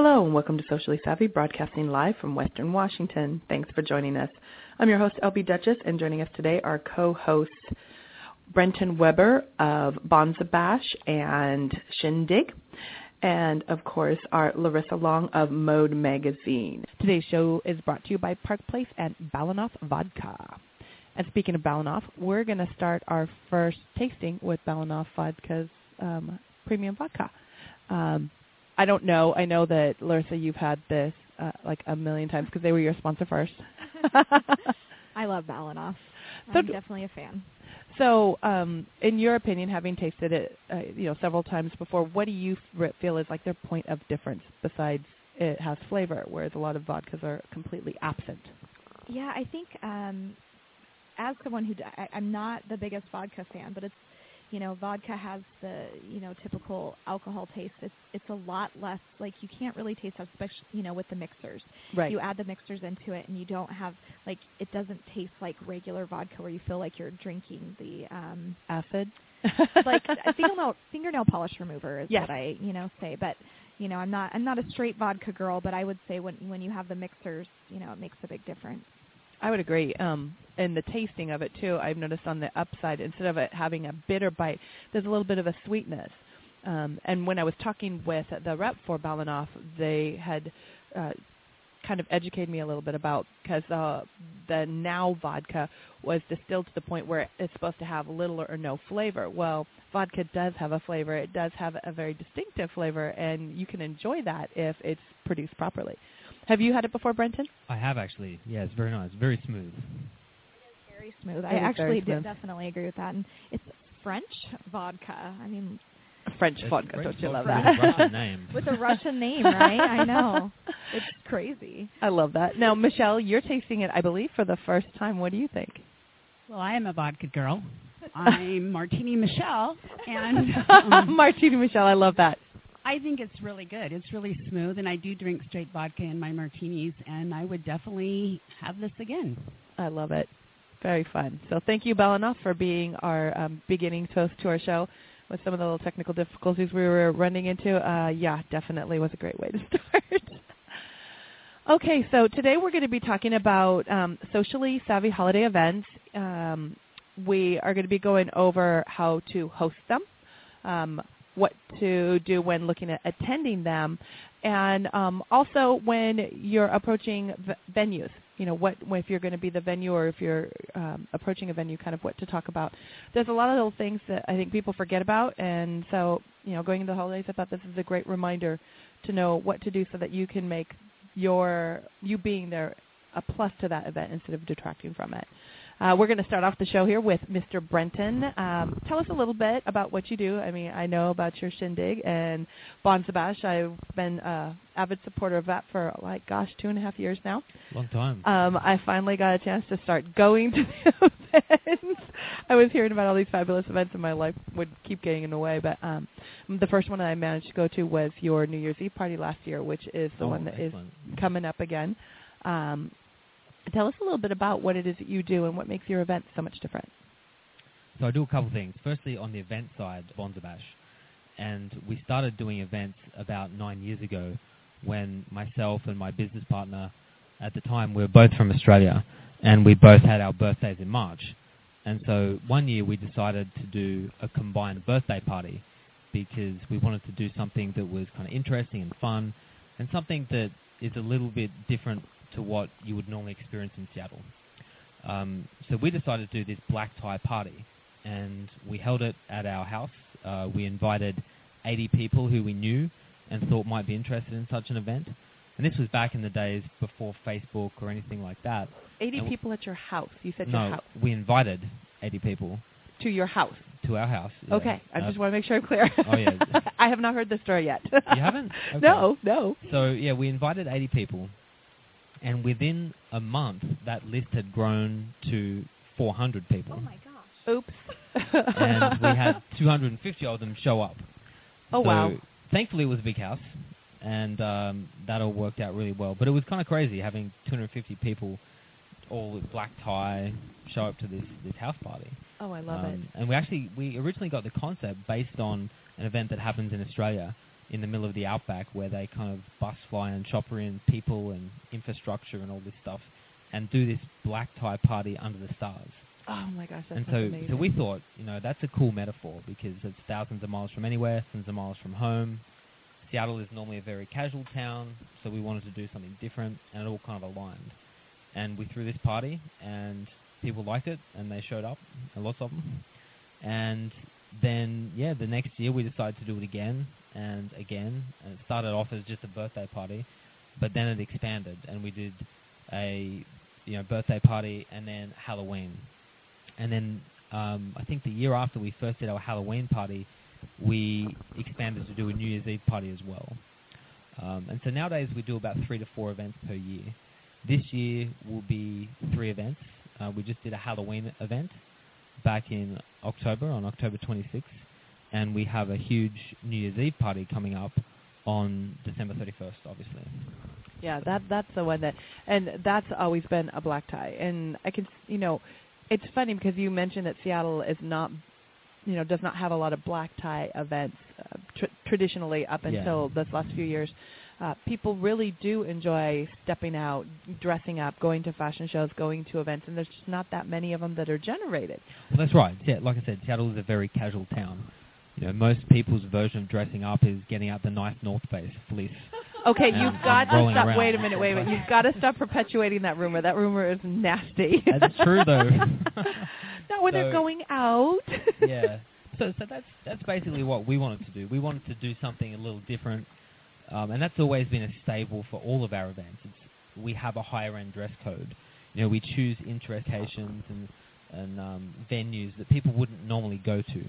Hello and welcome to Socially Savvy, broadcasting live from Western Washington. Thanks for joining us. I'm your host, LB Dutchess, and joining us today are co-hosts Brenton Webster of Bonza Bash and Shindigg, and of course our Larissa Long of Mode Magazine. Today's show is brought to you by Park Place and Balinoff Vodka. And speaking of Balinoff, we're going to start our first tasting with Balinoff Vodka's um, premium vodka. Um, I don't know. I know that Larissa, you've had this uh, like a million times because they were your sponsor first. I love Balinoff. So I'm definitely a fan. So, um, in your opinion, having tasted it, uh, you know, several times before, what do you f- feel is like their point of difference besides it has flavor, whereas a lot of vodkas are completely absent? Yeah, I think um, as someone who d- I, am not the biggest vodka fan, but it's you know vodka has the you know typical alcohol taste. It's it's a lot less like you can't really taste that, especially you know with the mixers. Right. You add the mixers into it, and you don't have like it doesn't taste like regular vodka where you feel like you're drinking the um Acid. like a fingernail fingernail polish remover is Yes. what I you know say. But you know I'm not I'm not a straight vodka girl, but I would say when when you have the mixers, you know it makes a big difference. I would agree. Um, and the tasting of it too, I've noticed on the upside, instead of it having a bitter bite, there's a little bit of a sweetness. Um, and when I was talking with the rep for Balinoff, they had uh, kind of educated me a little bit about because uh, the now vodka was distilled to the point where it's supposed to have little or no flavor. Well, vodka does have a flavor. It does have a very distinctive flavor, and you can enjoy that if it's produced properly. Have you had it before, Brenton? I have actually. Yeah, it's very nice. Very smooth. Very smooth. It I actually smooth. did definitely agree with that. And it's French vodka. I mean, French That's vodka, French don't you love that? with a Russian name. with a Russian name, right? I know. It's crazy. I love that. Now, Michelle, you're tasting it, I believe, for the first time. What do you think? Well, I am a vodka girl. I'm Martini Michelle, and um, Martini Michelle, I love that. I think it's really good. It's really smooth, and I do drink straight vodka in my martinis, and I would definitely have this again. I love it. Very fun. So thank you, Balinoff, for being our um, beginning toast to our show with some of the little technical difficulties we were running into. Uh, yeah, definitely was a great way to start. okay, so today we're going to be talking about um, socially savvy holiday events. Um, we are going to be going over how to host them, um, what to do when looking at attending them, and um, also when you're approaching v- venues. You know, what if you're going to be the venue or if you're um, approaching a venue, kind of what to talk about. There's a lot of little things that I think people forget about, and so you know, going into the holidays, I thought this is a great reminder to know what to do so that you can make your you being there a plus to that event instead of detracting from it. Uh, we're going to start off the show here with Mr. Brenton. Um, tell us a little bit about what you do. I mean, I know about your shindig and Bonza Bash. I've been uh, avid supporter of that for like, gosh, two and a half years now. Long time. Um, I finally got a chance to start going to the events. I was hearing about all these fabulous events, and my life would keep getting in the way. But um, the first one that I managed to go to was your New Year's Eve party last year, which is the Oh, one that is excellent. coming up again. Um, tell us a little bit about what it is that you do and what makes your event so much different. So I do a couple things. Firstly, on the event side, Bonza Bash. And we started doing events about nine years ago when myself and my business partner at the time, we were both from Australia and we both had our birthdays in March. And so one year we decided to do a combined birthday party because we wanted to do something that was kind of interesting and fun and something that is a little bit different to what you would normally experience in Seattle. Um, so we decided to do this black tie party, and we held it at our house. Uh, we invited 80 people who we knew and thought might be interested in such an event. And this was back in the days before Facebook or anything like that. 80 And- people at your house. You said no, your house. we invited 80 people To your house. to our house. yeah. Okay. I Uh, just want to make sure I'm clear. Oh, yeah. I have not heard the story yet. You haven't? Okay. No, no. So yeah, we invited 80 people, and within a month, that list had grown to 400 people, Oh my gosh. Oops. and we had 250 of them show up. Oh, So, wow. Thankfully, it was a big house, and um, that all worked out really well. But it was kind of crazy having 250 people, all with black tie, show up to this this house party. Oh, I love it. Um, And we actually we originally got the concept based on an event that happens in Australia in the middle of the outback where they kind of bus fly and chopper in people and infrastructure and all this stuff and do this black tie party under the stars. Oh my gosh, that's and so, amazing. so we thought, you know, that's a cool metaphor because it's thousands of miles from anywhere, thousands of miles from home. Seattle is normally a very casual town, so we wanted to do something different, and it all kind of aligned. And we threw this party, and people liked it, and they showed up, and lots of them. And then, yeah, the next year we decided to do it again and again. And it started off as just a birthday party, but then it expanded, and we did a you know birthday party and then Halloween and then um, I think the year after we first did our Halloween party, we expanded to do a New Year's Eve party as well. Um, and so nowadays we do about three to four events per year. This year will be three events. Uh, we just did a Halloween event back in October, on October 26th, and we have a huge New Year's Eve party coming up on December 31st, obviously. Yeah, that that's the one that, and that's always been a black tie. And I can, you know, it's funny because you mentioned that Seattle is not, you know, does not have a lot of black tie events uh, tr- traditionally up Yeah. until this last few years. Uh, people really do enjoy stepping out, dressing up, going to fashion shows, going to events, and there's just not that many of them that are generated. Well, that's right. Yeah, like I said, Seattle is a very casual town. You know, most people's version of dressing up is getting out the nice North Face fleece. Okay, And- you've got to stop. around. Wait a minute, wait a minute. You've got to stop perpetuating that rumor. That rumor is nasty. That's true, though. Not when they're going out. yeah. So, so that's that's basically what we wanted to do. We wanted to do something a little different, um, and that's always been a staple for all of our events. It's, we have a higher end dress code. You know, we choose interest locations and and um, venues that people wouldn't normally go to.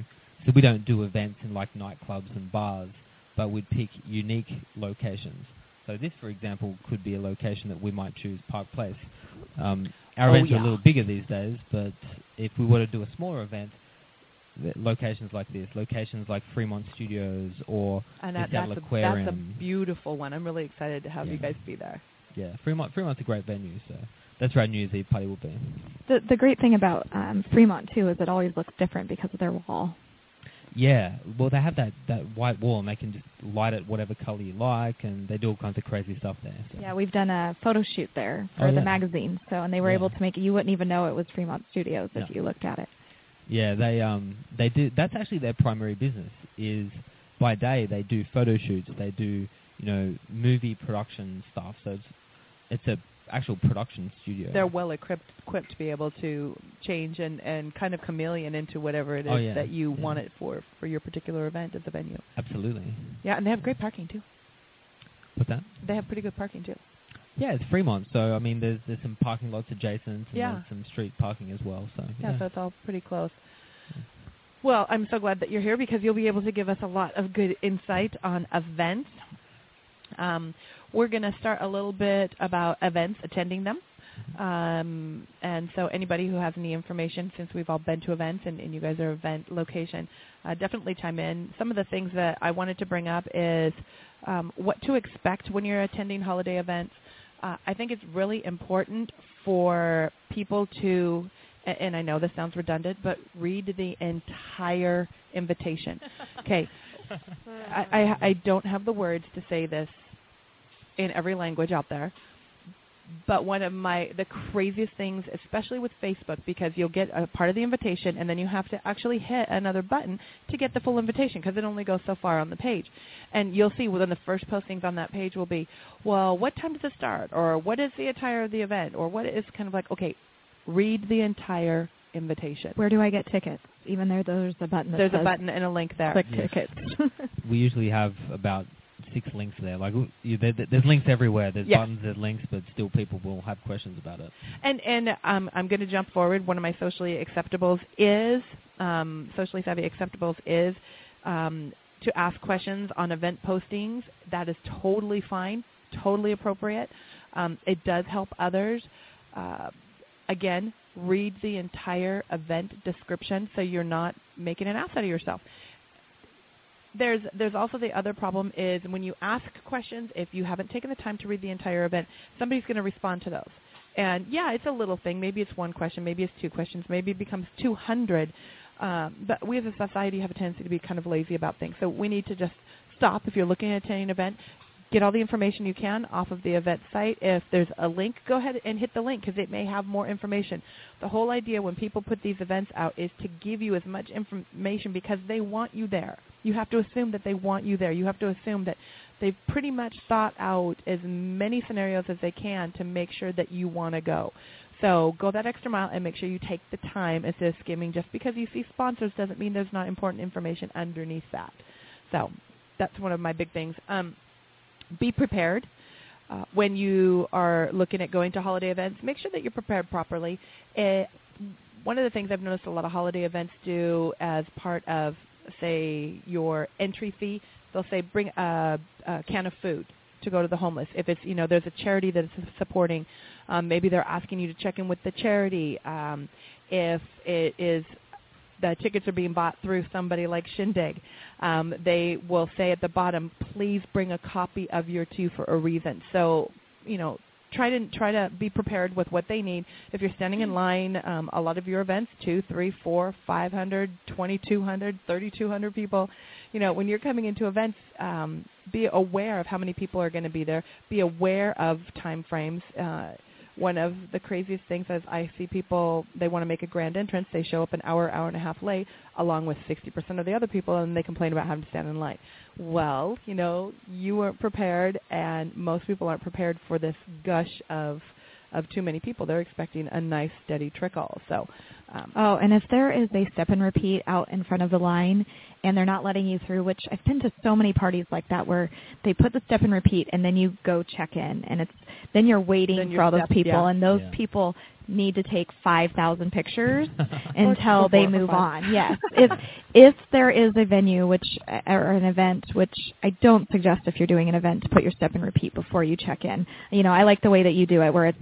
So we don't do events in like nightclubs and bars, but we'd pick unique locations. So this, for example, could be a location that we might choose Park Place. Um, our Oh, events are a little bigger these days, but if we were to do a smaller event, locations like this, locations like Fremont Studios or And the that, Seattle that's, a, that's a beautiful one. I'm really excited to have you guys be there. yeah, Fremont Fremont's a great venue, so that's where our New Year's Eve party will be. The the great thing about um, Fremont too is it always looks different because of their wall. Yeah, well they have that, that white wall and they can just light it whatever color you like, and they do all kinds of crazy stuff there. So. Yeah, we've done a photo shoot there for Oh, the yeah. magazine, so and they were Yeah. able to make it. You wouldn't even know it was Fremont Studios if No. you looked at it. Yeah, they um they do. That's actually their primary business. Is by day they do photo shoots. They do you know movie production stuff. So it's it's a actual production studio. They're well equipped equipped to be able to change and, and kind of chameleon into whatever it is Oh, yeah. that you Yeah. want it for for your particular event at the venue. absolutely. Yeah, and they have great parking too. What's that? They have pretty good parking too. Yeah, it's Fremont. So I mean, there's there's some parking lots adjacent, and Yeah. there's some street parking as well. So Yeah, yeah, so it's all pretty close. Well, I'm so glad that you're here because you'll be able to give us a lot of good insight on events. Um, we're going to start a little bit about events, attending them. Um, and so anybody who has any information, since we've all been to events and, and you guys are event location, uh, definitely chime in. Some of the things that I wanted to bring up is um, what to expect when you're attending holiday events. Uh, I think it's really important for people to, and I know this sounds redundant, but read the entire invitation. Okay, I, I, I don't have the words to say this in every language out there. But one of my the craziest things, especially with Facebook, because you'll get a part of the invitation and then you have to actually hit another button to get the full invitation because it only goes so far on the page. And you'll see one of the first postings on that page will be, well, what time does it start, or what is the attire of the event, or what is kind of like, okay, read the entire invitation. Where do I get tickets? Even there, there's a button. That There's a button and a link there. Click Yeah. tickets. we usually have about six links there. Like you, there, there's links everywhere. There's Yeah. buttons, there's links, but still people will have questions about it. And and um, I'm going to jump forward. One of my socially acceptables is um, socially savvy acceptables is um, to ask questions on event postings. That is totally fine, totally appropriate. Um, it does help others. Uh, again, read the entire event description so you're not making an ass out of yourself. There's there's also the other problem is when you ask questions, if you haven't taken the time to read the entire event, somebody's going to respond to those. And yeah, it's a little thing. Maybe it's one question. Maybe it's two questions. Maybe it becomes 200. Um, but we as a society have a tendency to be kind of lazy about things. So we need to just stop if you're looking at attending an event. Get all the information you can off of the event site. If there's a link, go ahead and hit the link because it may have more information. The whole idea when people put these events out is to give you as much information because they want you there. You have to assume that they want you there. You have to assume that they've pretty much thought out as many scenarios as they can to make sure that you want to go. So go that extra mile and make sure you take the time instead of skimming. Just because you see sponsors doesn't mean there's not important information underneath that. So that's one of my big things. Um, be prepared. Uh, when you are looking at going to holiday events, make sure that you're prepared properly. It, one of the things I've noticed a lot of holiday events do as part of, say, your entry fee, they'll say bring a, a can of food to go to the homeless. If it's, you know, there's a charity that's supporting, um, maybe they're asking you to check in with the charity. Um, if it is the tickets are being bought through somebody like Shindigg, um, they will say at the bottom, please bring a copy of your two for a reason. So, you know, try to try to be prepared with what they need. If you're standing in line, um, a lot of your events, two, three, four, five hundred, twenty-two hundred, thirty-two hundred people. You know, when you're coming into events, um, be aware of how many people are going to be there. Be aware of time frames. Uh, one of the craziest things is I see people they want to make a grand entrance, they show up an hour, hour and a half late, along with 60% of the other people, and they complain about having to stand in line. Well, you know, you weren't prepared, and most people aren't prepared for this gush of of too many people. They're expecting a nice steady trickle. So, um, oh, and if there is a step and repeat out in front of the line, and they're not letting you through, which I've been to so many parties like that where they put the step and repeat, and then you go check in, and it's then you're waiting Then for you're all those people, yeah. and those Yeah. people need to take 5,000 pictures until they move on. Yes. if if there is a venue which or an event which I don't suggest if you're doing an event to put your step and repeat before you check in. You know, I like the way that you do it where it's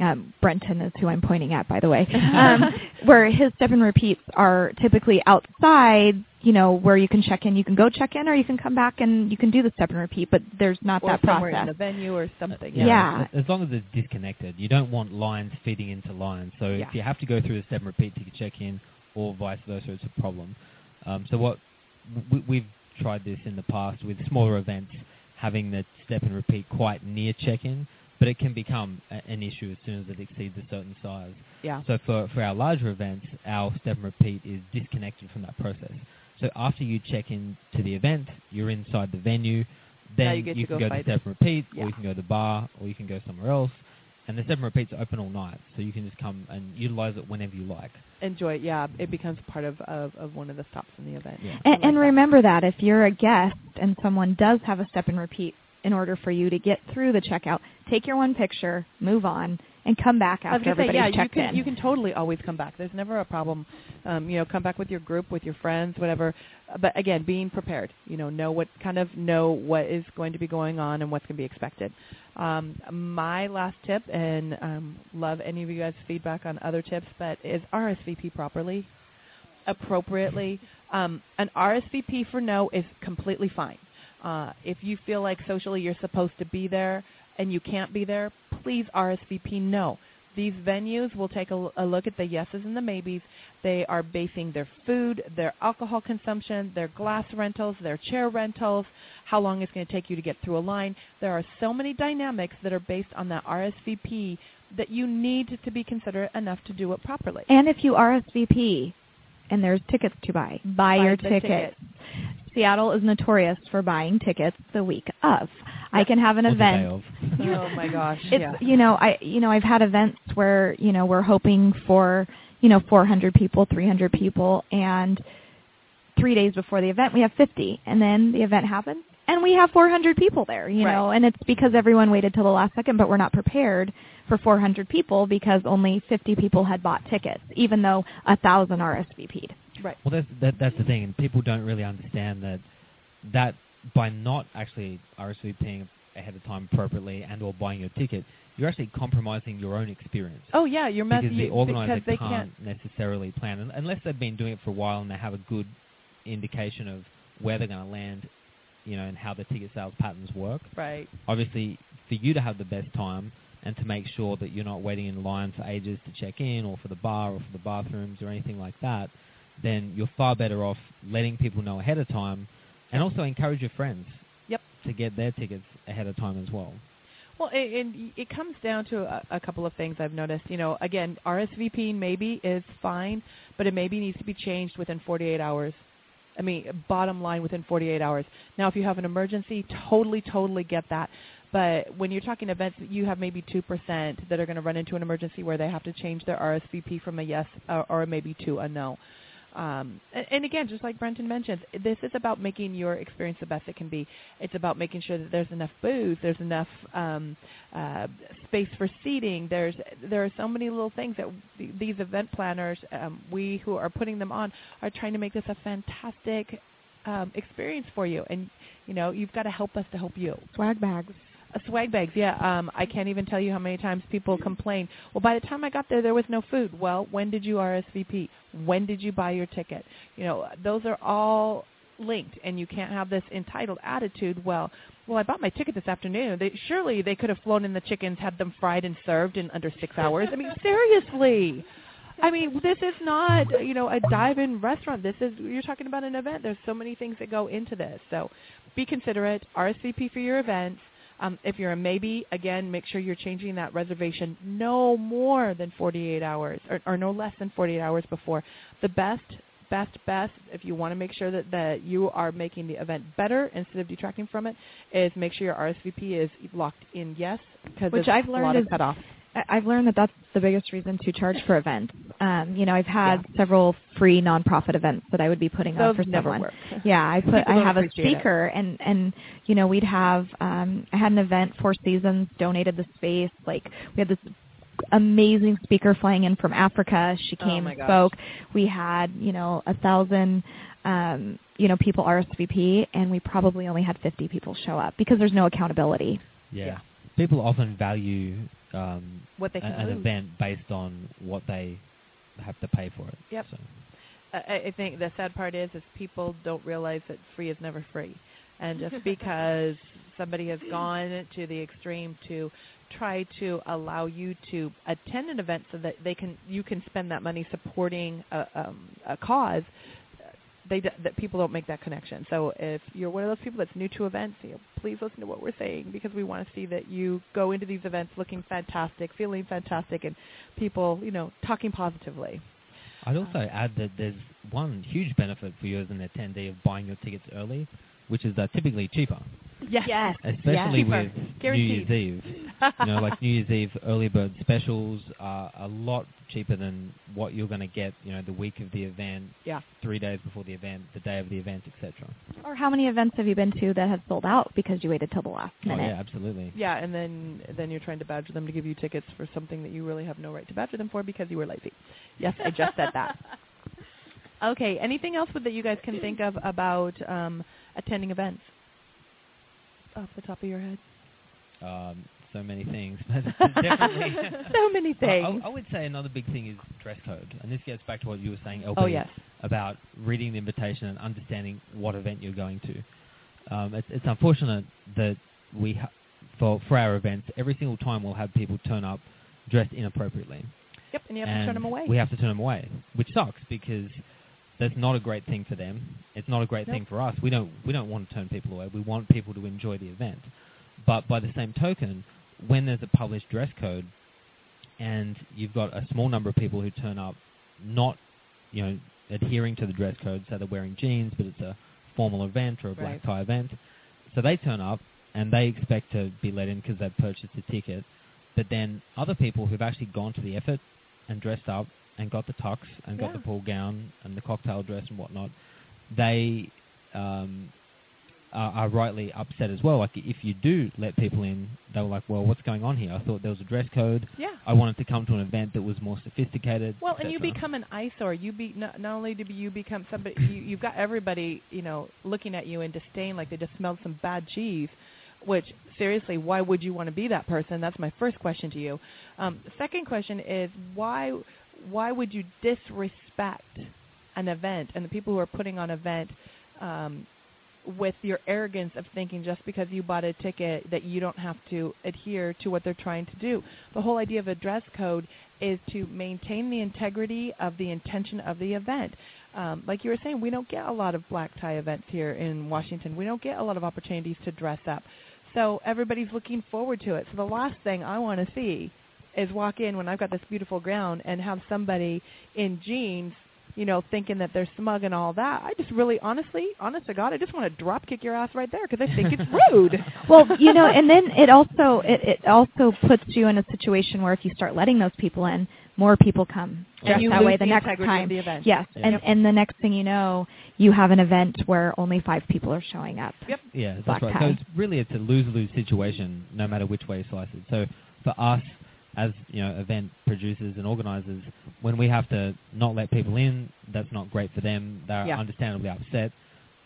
um, Brenton is who I'm pointing at, by the way, um, where his step and repeats are typically outside, you know, where you can check in. You can go check in, or you can come back and you can do the step and repeat, but there's not or that somewhere in process. the venue or something. Yeah. As long as it's disconnected, you don't want lines feeding into lines. So Yeah. if you have to go through the step and repeat to check in, or vice versa, it's a problem. Um, so what we, we've tried this in the past with smaller events, having the step and repeat quite near check-in, but it can become a, an issue as soon as it exceeds a certain size. Yeah. So for, for our larger events, our step and repeat is disconnected from that process. So after you check in to the event, you're inside the venue, then Now you get to can go go, to step and repeat, Yeah. or you can go to the bar, or you can go somewhere else. And the step and repeats are open all night, so you can just come and utilize it whenever you like. Enjoy it. Yeah, it becomes part of, of, of one of the stops in the event. Yeah. And, like and that. remember that if you're a guest and someone does have a step and repeat in order for you to get through the checkout, take your one picture, move on, and come back after say, everybody's yeah, you can in. you can totally always come back. There's never a problem. Um, you know, come back with your group, with your friends, whatever. But again, being prepared. You know, know what kind of know what is going to be going on and what's going to be expected. Um, my last tip, and um, love any of you guys' feedback on other tips, but is RSVP properly, appropriately. Um, an RSVP for no is completely fine. Uh, if you feel like socially you're supposed to be there and you can't be there, please RSVP no. These venues will take a, a look at the yeses and the maybes. They are basing their food, their alcohol consumption, their glass rentals, their chair rentals, how long it's going to take you to get through a line. There are so many dynamics that are based on that RSVP that you need to be considerate enough to do it properly. and if you RSVP and there's tickets to buy, buy, Buy your tickets. Seattle is notorious for buying tickets the week of. I can have an Or the event. of. oh my gosh! It's yeah. you know I you know I've had events where you know we're hoping for you know 400 people, 300 people, and three days before the event we have 50, and then the event happens and we have 400 people there. You Right. know, and it's because everyone waited till the last second, but we're not prepared for 400 people because only 50 people had bought tickets, even though a thousand RSVP'd. Right. Well, that's that, that's the thing, and people don't really understand that that by not actually RSVPing ahead of time appropriately and or buying your ticket, you're actually compromising your own experience. Oh yeah, you're mess- because the organizer because they can't can't. necessarily plan unless they've been doing it for a while and they have a good indication of where they're going to land, you know, and how the ticket sales patterns work. Right. Obviously, for you to have the best time and to make sure that you're not waiting in line for ages to check in or for the bar or for the bathrooms or anything like that, then you're far better off letting people know ahead of time and also encourage your friends. Yep. To get their tickets ahead of time as well. Well, it, it, it comes down to a, a couple of things I've noticed. You know, again, RSVP maybe is fine, but it maybe needs to be changed within 48 hours. I mean, bottom line within 48 hours. Now, if you have an emergency, totally, totally get that. But when you're talking events, you have maybe 2% that are going to run into an emergency where they have to change their RSVP from a yes or, or maybe to a no. Um, and, and, again, just like Brenton mentioned, this is about making your experience the best it can be. It's about making sure that there's enough booze, there's enough um, uh, space for seating. There's there are so many little things that th- these event planners, um, we who are putting them on, are trying to make this a fantastic um, experience for you. And you know, you've got to help us to help you. Swag bags. Swag bags, yeah. Um, I can't even tell you how many times people complain. Well, by the time I got there, there was no food. Well, when did you RSVP? When did you buy your ticket? You know, those are all linked, and you can't have this entitled attitude. Well, well, I bought my ticket this afternoon. They, surely they could have flown in the chickens, had them fried and served in under six hours. I mean, seriously. I mean, this is not, you know, a dive-in restaurant. This is you're talking about an event. There's so many things that go into this. So, be considerate. RSVP for your events um, if you're a maybe, again, make sure you're changing that reservation no more than 48 hours or, or no less than 48 hours before. The best, best, best, if you want to make sure that, that you are making the event better instead of detracting from it, is make sure your RSVP is locked in yes because Which I've learned a lot is of cutoff. I've learned that that's the biggest reason to charge for events. Um, you know, I've had Yeah. several free nonprofit events that I would be putting on for never someone. work. Yeah, I put People I have a appreciate it. speaker and and you know, we'd have um I had an event Four Seasons donated the space. Like we had this amazing speaker flying in from Africa. She Oh came my and spoke. We had, you know, a thousand um, you know, people RSVP and we probably only had 50 people show up because there's no accountability. Yeah. Yeah. People often value um, What they can an event based on what they have to pay for it. Yep. So, I, I think the sad part is is people don't realize that free is never free, and just because somebody has gone to the extreme to try to allow you to attend an event so that they can you can spend that money supporting a, um, a cause. They that people don't make that connection. So if you're one of those people that's new to events, you know, please listen to what we're saying because we want to see that you go into these events looking fantastic, feeling fantastic, and people, you know, talking positively. I'd also add that there's one huge benefit for you as an attendee of buying your tickets early, which is uh, typically cheaper, Yes. Yes. especially Cheaper. with New Year's Eve. you know, like New Year's Eve early bird specials are a lot cheaper than what you're going to get, you know, the week of the event, Yeah. three days before the event, the day of the event, etc. Or how many events have you been to that have sold out because you waited till the last minute? Oh, yeah, absolutely. Yeah, and then then you're trying to badger them to give you tickets for something that you really have no right to badger them for because you were lazy. Yes, I just said that. Okay, anything else that you guys can think of about um, attending events off the top of your head? Um, so many things, but definitely. so many things. I, I would say another big thing is dress code, and this gets back to what you were saying, LB, oh yes. about reading the invitation and understanding what event you're going to. Um, it's, it's unfortunate that we, ha- for for our events, every single time we'll have people turn up dressed inappropriately, Yep, and you have to turn them away. We have to turn them away, which sucks because that's not a great thing for them. It's not a great Nope. thing for us. We don't we don't want to turn people away. We want people to enjoy the event. But by the same token, when there's a published dress code, and you've got a small number of people who turn up not, you know, adhering to the dress code, so they're wearing jeans, but it's a formal event or a black Right. tie event, so they turn up and they expect to be let in because they've purchased a ticket. But then other people who've actually gone to the effort and dressed up and got the tux and got Yeah. the ball gown and the cocktail dress and whatnot, they um, are, are rightly upset as well. Like if you do let people in, they were like, "Well, what's going on here? I thought there was a dress code. yeah. I wanted to come to an event that was more sophisticated." Well, and you become an eyesore. You be not, not only do you become somebody, you, you've got everybody, you know, looking at you in disdain, like they just smelled some bad cheese. Which seriously, why would you want to be that person? That's my first question to you. Um, second question is why why would you disrespect an event and the people who are putting on event um, with your arrogance of thinking just because you bought a ticket that you don't have to adhere to what they're trying to do. The whole idea of a dress code is to maintain the integrity of the intention of the event. um, like you were saying, we don't get a lot of black tie events here in Washington. We don't get a lot of opportunities to dress up. So everybody's looking forward to it. So the last thing I want to see is walk in when I've got this beautiful gown and have somebody in jeans, you know, thinking that they're smug and all that. I just really, honestly, honest to God, I just want to drop kick your ass right there because I think it's rude. well, you know, and then it also it, it also puts you in a situation where if you start letting those people in, more people come And just that way the the next integrity time. of the event. Yes, Yeah. and and the next thing you know, you have an event where only five people are showing up. Yep. Yeah, that's black right. tie. So it's really it's a lose-lose situation, no matter which way you slice it. So for us, as you know, event producers and organisers, when we have to not let people in, that's not great for them. They're Yeah. understandably upset.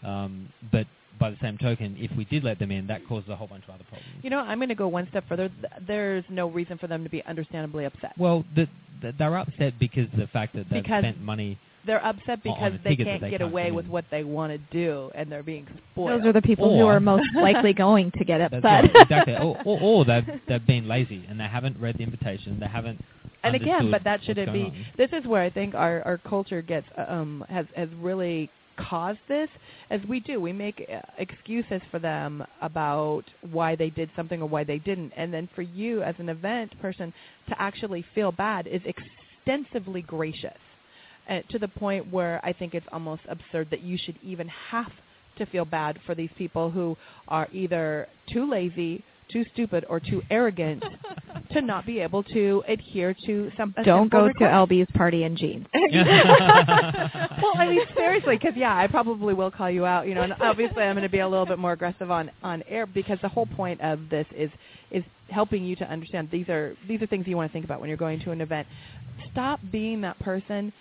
Um, but by the same token, if we did let them in, that causes a whole bunch of other problems. You know, I'm going to go one step further. There's no reason for them to be understandably upset. well, the, the, they're upset because of the fact that they've Because spent money. They're upset On- on because a they can't they get away with what they want to do, and they're being spoiled. Those are the people who are most likely going to get upset. right, exactly. Or, or, or they've, they've been lazy and they haven't read the invitation. They haven't. and again, but that shouldn't be. on. This is where I think our our culture gets um has has really caused this as we do we make uh, excuses for them about why they did something or why they didn't and then for you as an event person to actually feel bad is extensively gracious uh, to the point where I think it's almost absurd that you should even have to feel bad for these people who are either too lazy, too stupid, or too arrogant to not be able to adhere to some. a Don't simple go to request. LB's party in jeans. well, I mean, seriously, because yeah, I probably will call you out, you know, and obviously I'm going to be a little bit more aggressive on on air because the whole point of this is is helping you to understand these are these are things you want to think about when you're going to an event. Stop being that person.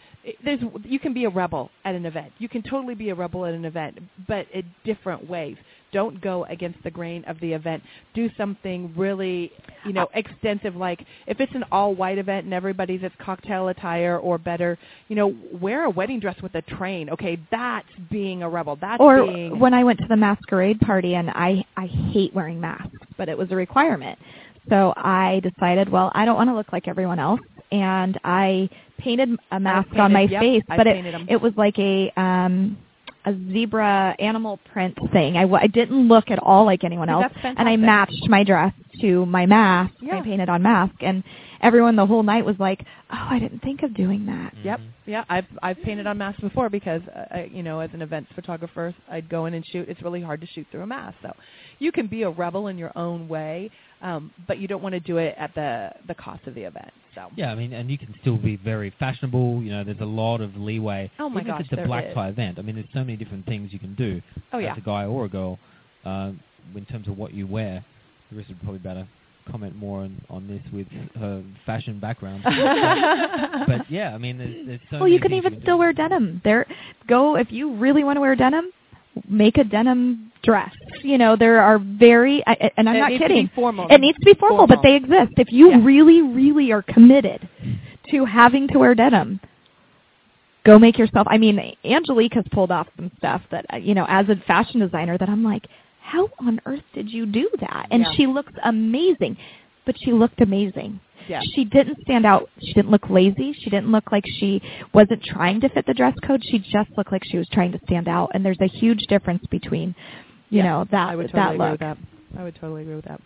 There's you can be a rebel at an event. You can totally be a rebel at an event, but in different ways. Don't go against the grain of the event. Do something really, you know, extensive. Like if it's an all-white event and everybody's at cocktail attire or better, you know, wear a wedding dress with a train. Okay, that's being a rebel. That's or being when I went to the masquerade party and I I hate wearing masks, but it was a requirement. So I decided, well, I don't want to look like everyone else, and I painted a mask on my yep, face, but it it was like a um a zebra animal print thing. I, w- I didn't look at all like anyone else, and I matched my dress to my mask, my painted on mask, and everyone the whole night was like, "Oh, I didn't think of doing that." Yep. Mhm. Yeah, I've I've painted on masks before because uh, I, you know, as an events photographer, I'd go in and shoot. It's really hard to shoot through a mask. So, you can be a rebel in your own way, um, but you don't want to do it at the the cost of the event. So. Yeah, I mean, and you can still be very fashionable. You know, there's a lot of leeway. Oh my Even gosh, if it's a there black is. tie event. I mean, there's so many different things you can do Oh yeah. as a guy or a girl uh, in terms of what you wear. Larissa would probably better comment more on, on this with her fashion background. but, but yeah, I mean, there's, there's so well, many you can things even do. still wear denim. There, go if you really want to wear denim. Make a denim dress. You know there are very, I, and I'm it not needs kidding. To be formal. It needs to be formal, but they exist. If you Yeah. really, really are committed to having to wear denim, go make yourself. I mean, Angelique has pulled off some stuff that you know, as a fashion designer, that I'm like, how on earth did you do that? And Yeah. she looks amazing, but she looked amazing. Yeah. She didn't stand out. She didn't look lazy. She didn't look like she wasn't trying to fit the dress code. She just looked like she was trying to stand out. And there's a huge difference between, you Yeah, know, that I would that totally agree with that. I would totally agree with that.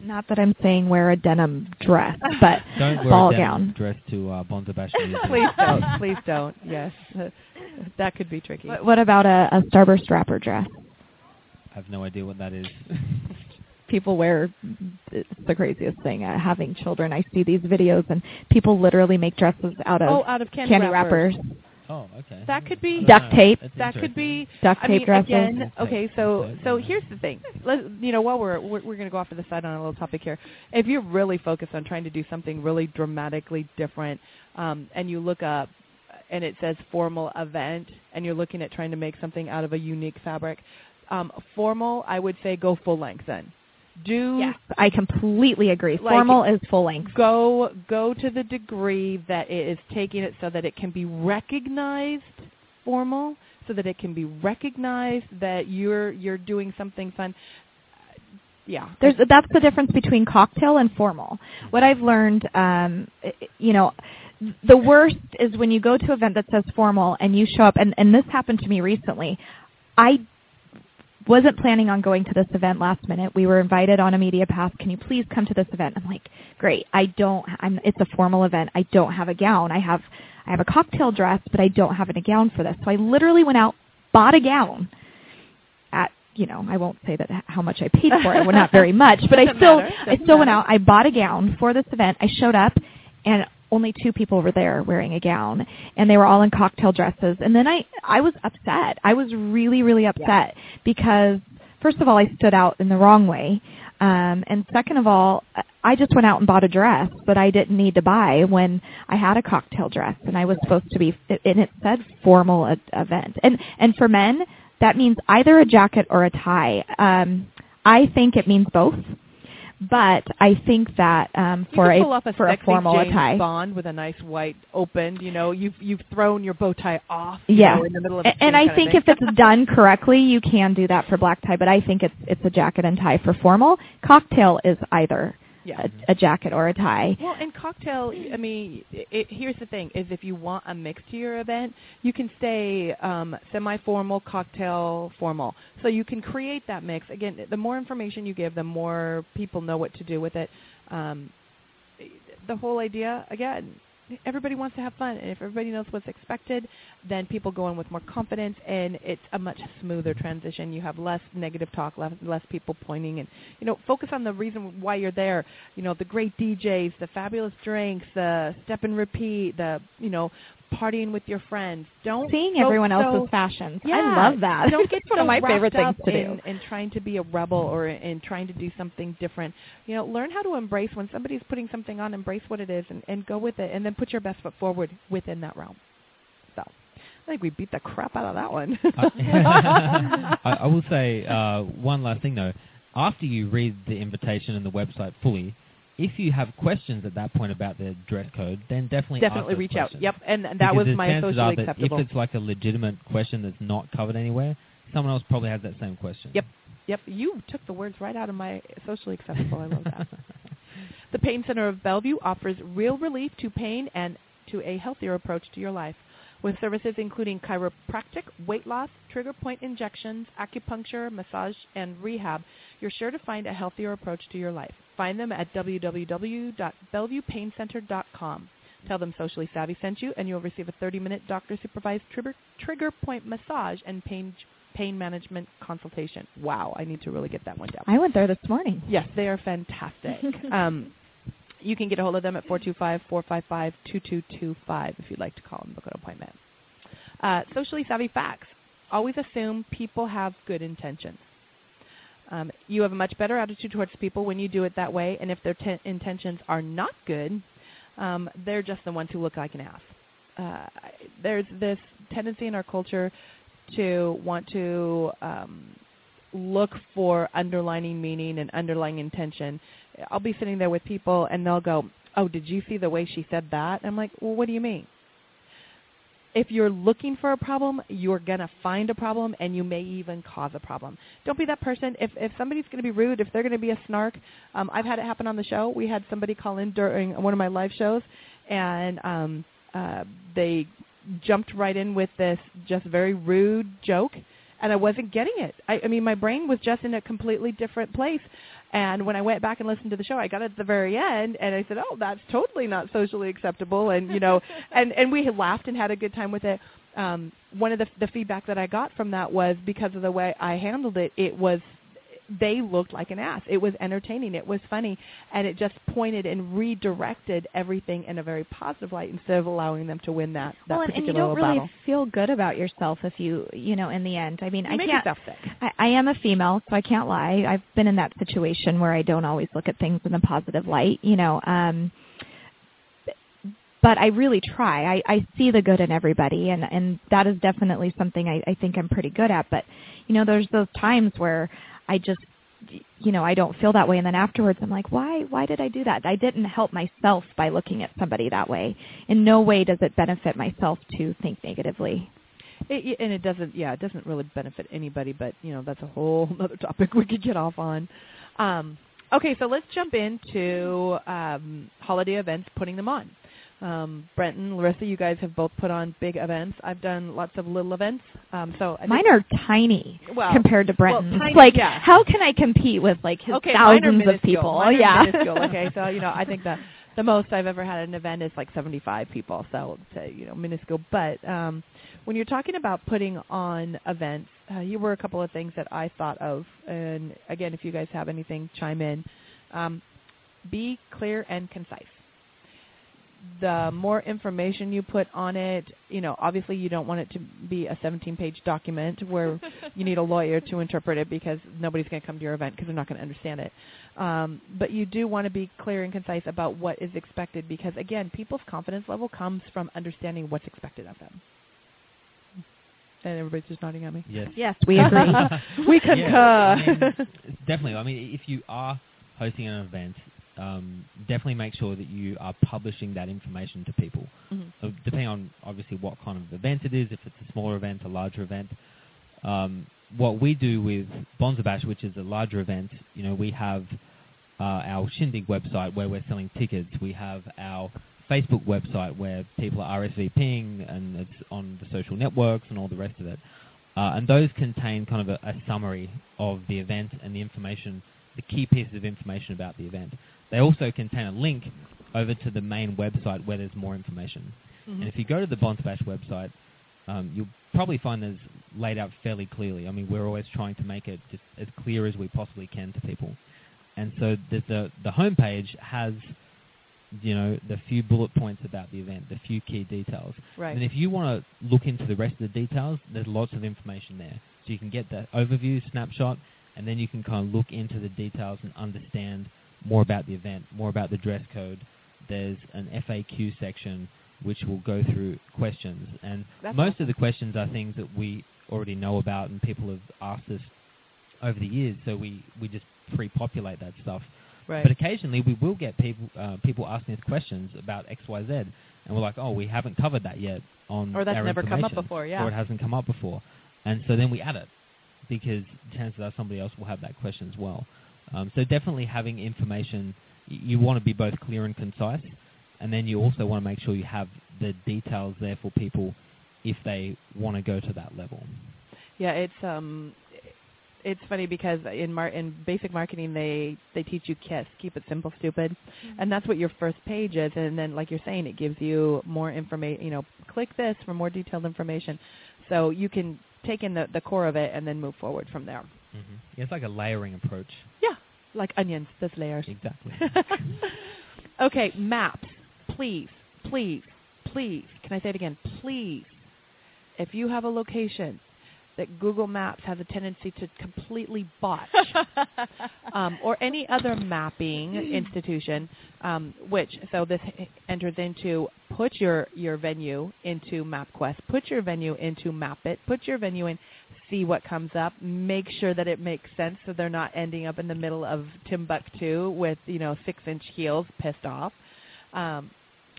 Not that I'm saying wear a denim dress, but Don't wear ball a denim gown. dress to uh, Bonza Bash. Please don't. Please don't. Yes, that could be tricky. What, what about a, a starburst wrapper dress? I have no idea what that is. People wear it's the craziest thing. Uh, having children, I see these videos, and people literally make dresses out of oh, out of candy, candy wrappers, oh, okay. That could be Duct tape. That could be duct I tape mean, dresses. again, okay, so so here's the thing. Let you know while we're we're, we're going to go off to the side on a little topic here. If you're really focused on trying to do something really dramatically different, um, and you look up and it says formal event, and you're looking at trying to make something out of a unique fabric, um, formal, I would say go full length then. Do Yes, I completely agree. Like- Formal is full length. go go to the degree that it is taking it so that it can be recognized formal so that it can be recognized that you're you're doing something fun yeah There's that's the difference between cocktail and formal. What I've learned, um, you know, the worst is when you go to an event that says formal and you show up and, and this happened to me recently. I wasn't planning on going to this event last minute. We were invited on a media pass. Can you please come to this event? I'm like, great. I don't. I'm. It's a formal event. I don't have a gown. I have. I have a cocktail dress, but I don't have a gown for this. So I literally went out, bought a gown. At you know, I won't say that how much I paid for it. Well, not very much, but I still, I still went out. I bought a gown for this event. I showed up, and only two people were there wearing a gown and they were all in cocktail dresses. And then i i was upset. I was really really upset yeah. because first of all i stood out in the wrong way. Um and second of all i just went out and bought a dress that i didn't need to buy when i had a cocktail dress and i was supposed to be and it said formal event. And and for men that means either a jacket or a tie. Um i think it means both but I think that um, for a, a for a formal James tie, Bond with a nice white opened, you know, you've you've thrown your bow tie off. Yeah, know, in the middle of and I think if it's done correctly, you can do that for black tie. But I think it's it's a jacket and tie for formal. Cocktail is either yeah. a, a, jacket or a tie. Well, and cocktail, I mean, it, here's the thing: is if you want a mix to your event, you can stay um, semi-formal, cocktail, formal. So you can create that mix. Again, the more information you give, the more people know what to do with it. Um, the whole idea, again, everybody wants to have fun, and if everybody knows what's expected, then people go in with more confidence, and it's a much smoother transition. You have less negative talk, less, less people pointing, and you know, focus on the reason why you're there. You know, the great DJs, the fabulous drinks, the step and repeat, the you know, partying with your friends. Don't seeing so, everyone so, else's fashions. Yeah, I love that. Don't get one of my favorite things to in, do. In trying to be a rebel or in trying to do something different. You know, learn how to embrace when somebody's putting something on. Embrace what it is and, and go with it, and then put your best foot forward within that realm. So. I think we beat the crap out of that one. I, I will say uh, one last thing though. After you read the invitation and the website fully, if you have questions at that point about the dress code, then definitely definitely reach questions. out. Yep, and, and that because was my socially that acceptable. If it's like a legitimate question that's not covered anywhere, someone else probably has that same question. Yep, yep. You took the words right out of my socially acceptable. I love that. the Pain Center of Bellevue offers real relief to pain and to a healthier approach to your life. With services including chiropractic, weight loss, trigger point injections, acupuncture, massage, and rehab, you're sure to find a healthier approach to your life. Find them at www.bellevuePainCenter.com. Tell them Socially Savvy sent you, and you'll receive a 30-minute doctor-supervised trigger, trigger point massage and pain pain management consultation. Wow, I need to really get that one down. I went there this morning. Yes, they are fantastic. um, you can get a hold of them at 425-455-2225 if you'd like to call and book an appointment. Uh, socially savvy facts. Always assume people have good intentions. Um, you have a much better attitude towards people when you do it that way, and if their t- intentions are not good, um, they're just the ones who look like an ass. Uh, there's this tendency in our culture to want to um, look for underlining meaning and underlying intention. I'll be sitting there with people, and they'll go, "Oh, did you see the way she said that?" I'm like, "Well, what do you mean?" if you're looking for a problem, you're going to find a problem and you may even cause a problem. Don't be that person. If if somebody's going to be rude, if they're going to be a snark, um, I've had it happen on the show. We had somebody call in during one of my live shows and um, uh, they jumped right in with this just very rude joke and I wasn't getting it. I, I mean, my brain was just in a completely different place. And when I went back and listened to the show, I got at the very end, and I said, "Oh, that's totally not socially acceptable." And you know, and and we laughed and had a good time with it. Um, one of the the feedback that I got from that was because of the way I handled it, it was they looked like an ass. It was entertaining. It was funny, and it just pointed and redirected everything in a very positive light instead of allowing them to win that that well, and, particular and you don't really battle. feel good about yourself if you, you know, in the end. I mean, You I can't. I, I am a female, so I can't lie. I've been in that situation where I don't always look at things in a positive light, you know. Um, but I really try. I, I see the good in everybody, and and that is definitely something I, I think I'm pretty good at. But you know, there's those times where I just you know, I don't feel that way and then afterwards I'm like, why why did I do that? I didn't help myself by looking at somebody that way. In no way does it benefit myself to think negatively. It, and it doesn't, yeah, it doesn't really benefit anybody. But you know, that's a whole other topic we could get off on. Um, okay, so let's jump into um, holiday events, putting them on. Um, Brenton, Larissa, you guys have both put on big events. I've done lots of little events. Um, so I Mine are tiny well, compared to Brenton's. tiny- like, yeah. how can I compete with like his okay, thousands of people? Mine are yeah. minuscule, okay, so you know, I think that the most I've ever had at an event is like 75 people, so uh, you know, minuscule. But um, when you're talking about putting on events, uh, here were a couple of things that I thought of, and again, if you guys have anything, chime in. Um, be clear and concise. The more information you put on it, you know, obviously you don't want it to be a 17-page document where you need a lawyer to interpret it because nobody's going to come to your event because they're not going to understand it. Um, but you do want to be clear and concise about what is expected because, again, people's confidence level comes from understanding what's expected of them. And everybody's just nodding at me. Yes. Yes, we agree. we Yeah, I concur. mean, definitely. I mean, if you are hosting an event, um, definitely make sure that you are publishing that information to people. Mhm. So depending on obviously what kind of event it is, if it's a smaller event, a larger event. Um, what we do with Bonza Bash, which is a larger event, you know, we have uh, our Shindigg website where we're selling tickets. We have our Facebook website where people are RSVPing and it's on the social networks and all the rest of it. Uh, and those contain kind of a, a summary of the event and the information, the key pieces of information about the event. They also contain a link over to the main website where there's more information. Mhm. And if you go to the Bonza Bash website, um, you'll probably find there's laid out fairly clearly. I mean, we're always trying to make it just as clear as we possibly can to people. And so the the, the homepage has, you know, the few bullet points about the event, the few key details. right. And if you want to look into the rest of the details, there's lots of information there. So you can get the overview snapshot, and then you can kind of look into the details and understand more about the event, more about the dress code. There's an FAQ section which will go through questions, and That's most awesome. of the questions are things that we already know about, and people have asked us over the years. So we we just pre-populate that stuff. right. But occasionally we will get people uh, people asking us questions about X, Y, Z, and we're like, oh, we haven't covered that yet on Or that's never come up before, yeah. or it hasn't come up before, and so then we add it because chances are somebody else will have that question as well. Um, so definitely having information, you want to be both clear and concise, and then you also want to make sure you have the details there for people if they want to go to that level. Yeah, it's um, it's funny because in mar- in basic marketing they they teach you KISS, keep it simple, stupid, and that's what your first page is. And then, like you're saying, it gives you more information. You know, click this for more detailed information, so you can take in the the core of it and then move forward from there. Mm-hmm. Yeah, it's like a layering approach. Yeah, like onions, there's layers. Exactly. okay, maps. Please, please, please. Can I say it again? Please. If you have a location that Google Maps has a tendency to completely botch, um, or any other mapping institution, um, which so this enters into put your your venue into MapQuest, put your venue into Mapit, put your venue in, see what comes up, make sure that it makes sense, so they're not ending up in the middle of Timbuktu with you know six inch heels, pissed off. Um,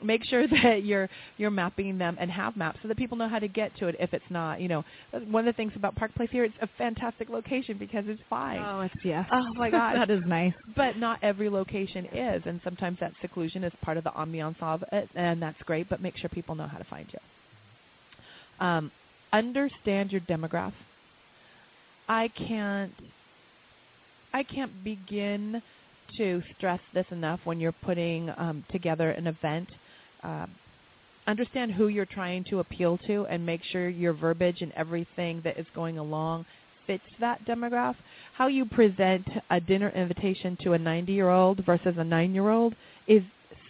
make sure that you're you're mapping them and have maps so that people know how to get to it if it's not you know. One of the things about park place here it's a fantastic location because it's fine Oh, it's yeah. oh my god that is nice. but not every location is and sometimes that seclusion is part of the ambiance of it and that's great but make sure people know how to find you. Um, understand your demographic i can't i can't begin to stress this enough when you're putting um, together an event uh, understand who you're trying to appeal to and make sure your verbiage and everything that is going along fits that demographic. How you present a dinner invitation to a 90 year old versus a 9 year old is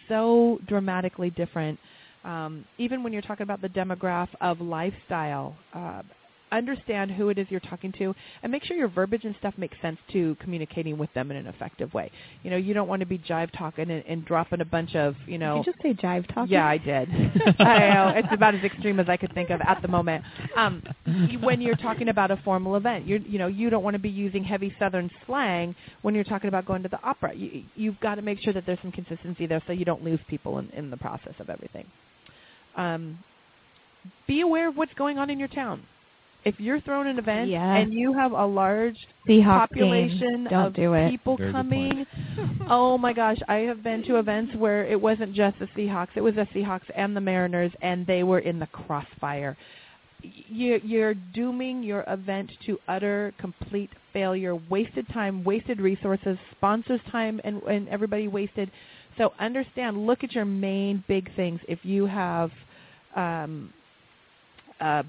so dramatically different. Um, even when you're talking about the demographic of lifestyle, uh, understand who it is you're talking to and make sure your verbiage and stuff makes sense to communicating with them in an effective way. You know, you don't want to be jive talking and, and dropping a bunch of, you know, Did you just say jive talking? yeah, I did. I know it's about as extreme as I could think of at the moment. Um, when you're talking about a formal event, you you know you don't want to be using heavy Southern slang when you're talking about going to the opera. You, you've got to make sure that there's some consistency there, so you don't lose people in, in the process of everything. Um, be aware of what's going on in your town. If you're throwing an event Yes. and you have a large Seahawks population of do it. people Very coming. oh my gosh, I have been to events where it wasn't just the Seahawks; it was the Seahawks and the Mariners, and they were in the crossfire. You're, you're dooming your event to utter, complete failure, wasted time, wasted resources, sponsors' time, and, and everybody wasted. So understand. Look at your main big things. If you have um, uh,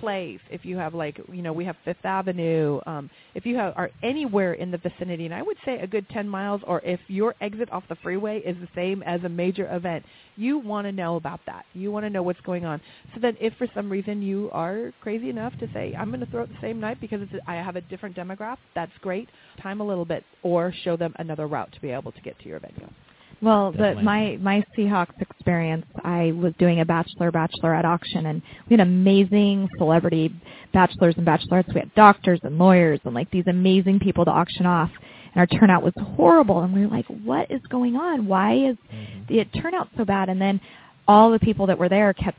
place, if you have like you know we have Fifth Avenue, um, if you have are anywhere in the vicinity, and I would say a good 10 miles, or if your exit off the freeway is the same as a major event, you want to know about that. You want to know what's going on. So that if for some reason you are crazy enough to say I'm going to throw it the same night because it's a, I have a different demographic, that's great. Time a little bit, or show them another route to be able to get to your venue. Well, the, my my Seahawks experience, I was doing a bachelor bachelorette auction, and we had amazing celebrity bachelors and bachelorettes. We had doctors and lawyers, and like these amazing people to auction off. And our turnout was horrible, and we were like, "What is going on? Why is Mhm. the turnout so bad?" And then all the people that were there kept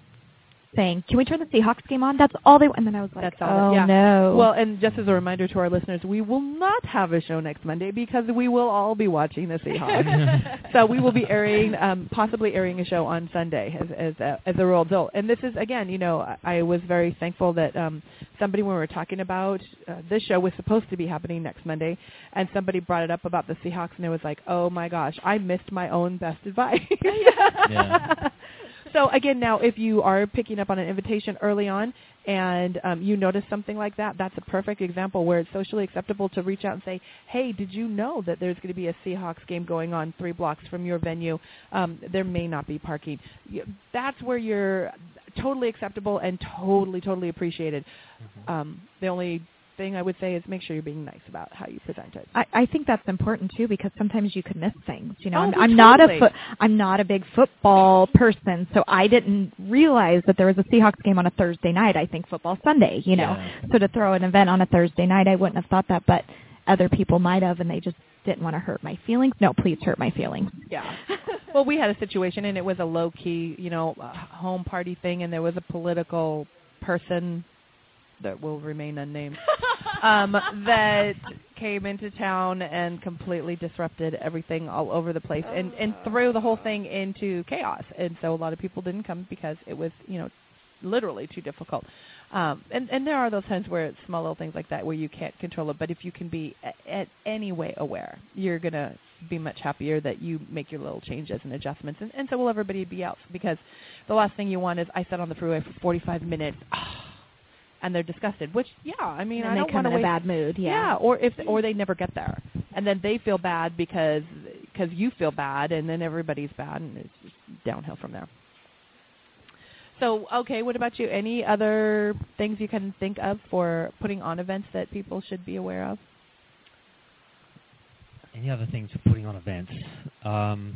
saying, "Can we turn the Seahawks game on?" That's all they. Want. And then I was like, That's all "Oh that- yeah. no!" Well, and just as a reminder to our listeners, we will not have a show next Monday because we will all be watching the Seahawks. so we will be airing, um, possibly airing a show on Sunday as as a, as a real adult. And this is again, you know, I, I was very thankful that um, somebody when we were talking about uh, this show was supposed to be happening next Monday, and somebody brought it up about the Seahawks, and it was like, oh my gosh, I missed my own best advice. Yeah. So again, now if you are picking up on an invitation early on and um, you notice something like that, that's a perfect example where it's socially acceptable to reach out and say, "Hey, did you know that there's going to be a Seahawks game going on three blocks from your venue? Um, there may not be parking." That's where you're totally acceptable and totally, totally appreciated. Um, the only thing I would say is make sure you're being nice about how you present it. I, I think that's important too because sometimes you could miss things. You know, Oh, I'm, I'm not a totally. foot, I'm not a big football person, so I didn't realize that there was a Seahawks game on a Thursday night. I think football Sunday. You know, Yeah. so to throw an event on a Thursday night, I wouldn't have thought that, but other people might have, and they just didn't want to hurt my feelings. No, please hurt my feelings. Yeah. well, we had a situation, and it was a low key, you know, home party thing, and there was a political person that will remain unnamed um, that came into town and completely disrupted everything all over the place, and and threw the whole thing into chaos. And so a lot of people didn't come because it was, you know, literally too difficult. Um, and and there are those times where it's small little things like that where you can't control it. But if you can be a- at any way aware, you're gonna be much happier that you make your little changes and adjustments. And, and so will everybody be out because the last thing you want is I sat on the freeway for 45 minutes. And they're disgusted, which yeah, I mean and I they don't come in to a bad mood. yeah, Yeah. or if or they never get there, and then they feel bad because because you feel bad, and then everybody's bad, and it's just downhill from there. So okay, what about you? Any other things you can think of for putting on events that people should be aware of? Any other things for putting on events? Um,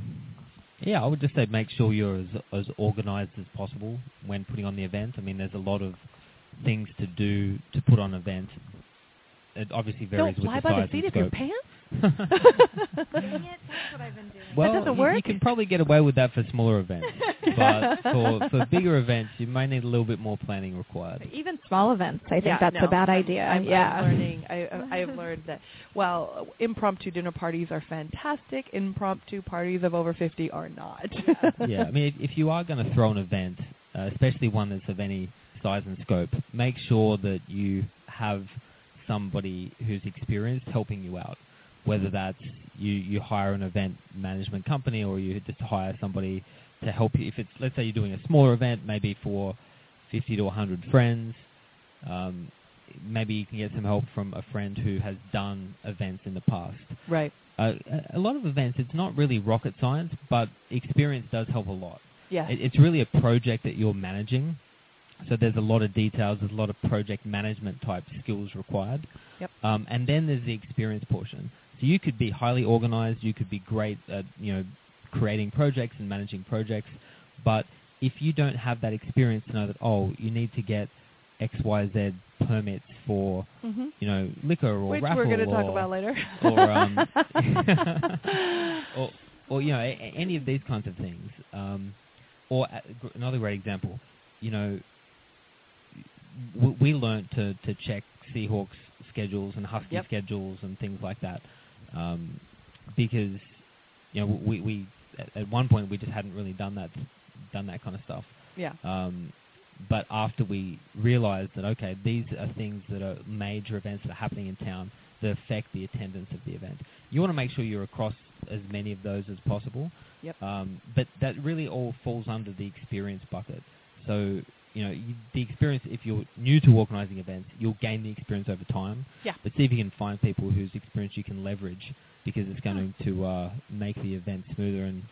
yeah, I would just say make sure you're as, as organized as possible when putting on the event. I mean, there's a lot of things to do to put on events. It obviously varies Don't fly with the by the size seat of your pants. Dang it, that's what I've been doing. Well, doesn't you- You, can probably get away with that for smaller events, but for, for bigger events, you may need a little bit more planning required. Even small events, I think Yeah, that's no, a bad I'm- idea. I'm, yeah. I'm learning. I, I have learned that. Well, impromptu dinner parties are fantastic. Impromptu parties of over fifty are not. yeah, I mean, if, if you are going to throw an event, uh, especially one that's of any size and scope, make sure that you have somebody who's experienced helping you out. Whether that's you, you hire an event management company or you just hire somebody to help you. If it's, let's say you're doing a smaller event, maybe for 50 to 100 friends, um, maybe you can get some help from a friend who has done events in the past. right. Uh, a- lot of events, it's not really rocket science, but experience does help a lot. Yeah. It, it's really a project that you're managing, so there's a lot of details, there's a lot of project management type skills required. Yep. Um, and then there's the experience portion. So you could be highly organized, you could be great at you know creating projects and managing projects, but if you don't have that experience to know that oh you need to get X Y Z permits for hmm you know liquor or Which raffle we're going to talk about later. or, um, or, or you know, any of these kinds of things. Um, or a- another great example, you know, w- we learned to to check Seahawks schedules and Husky Yep. schedules and things like that, um, because you know we we at, at one point we just hadn't really done that done that kind of stuff. Yeah. Um, but after we realized that okay, these are things that are major events that are happening in town that affect the attendance of the event. You want to make sure you're across as many of those as possible. Yep. Um, but that really all falls under the experience bucket. So you know you, the experience. If you're new to organising events, you'll gain the experience over time. Yeah. But see if you can find people whose experience you can leverage because it's going to uh, make the event smoother and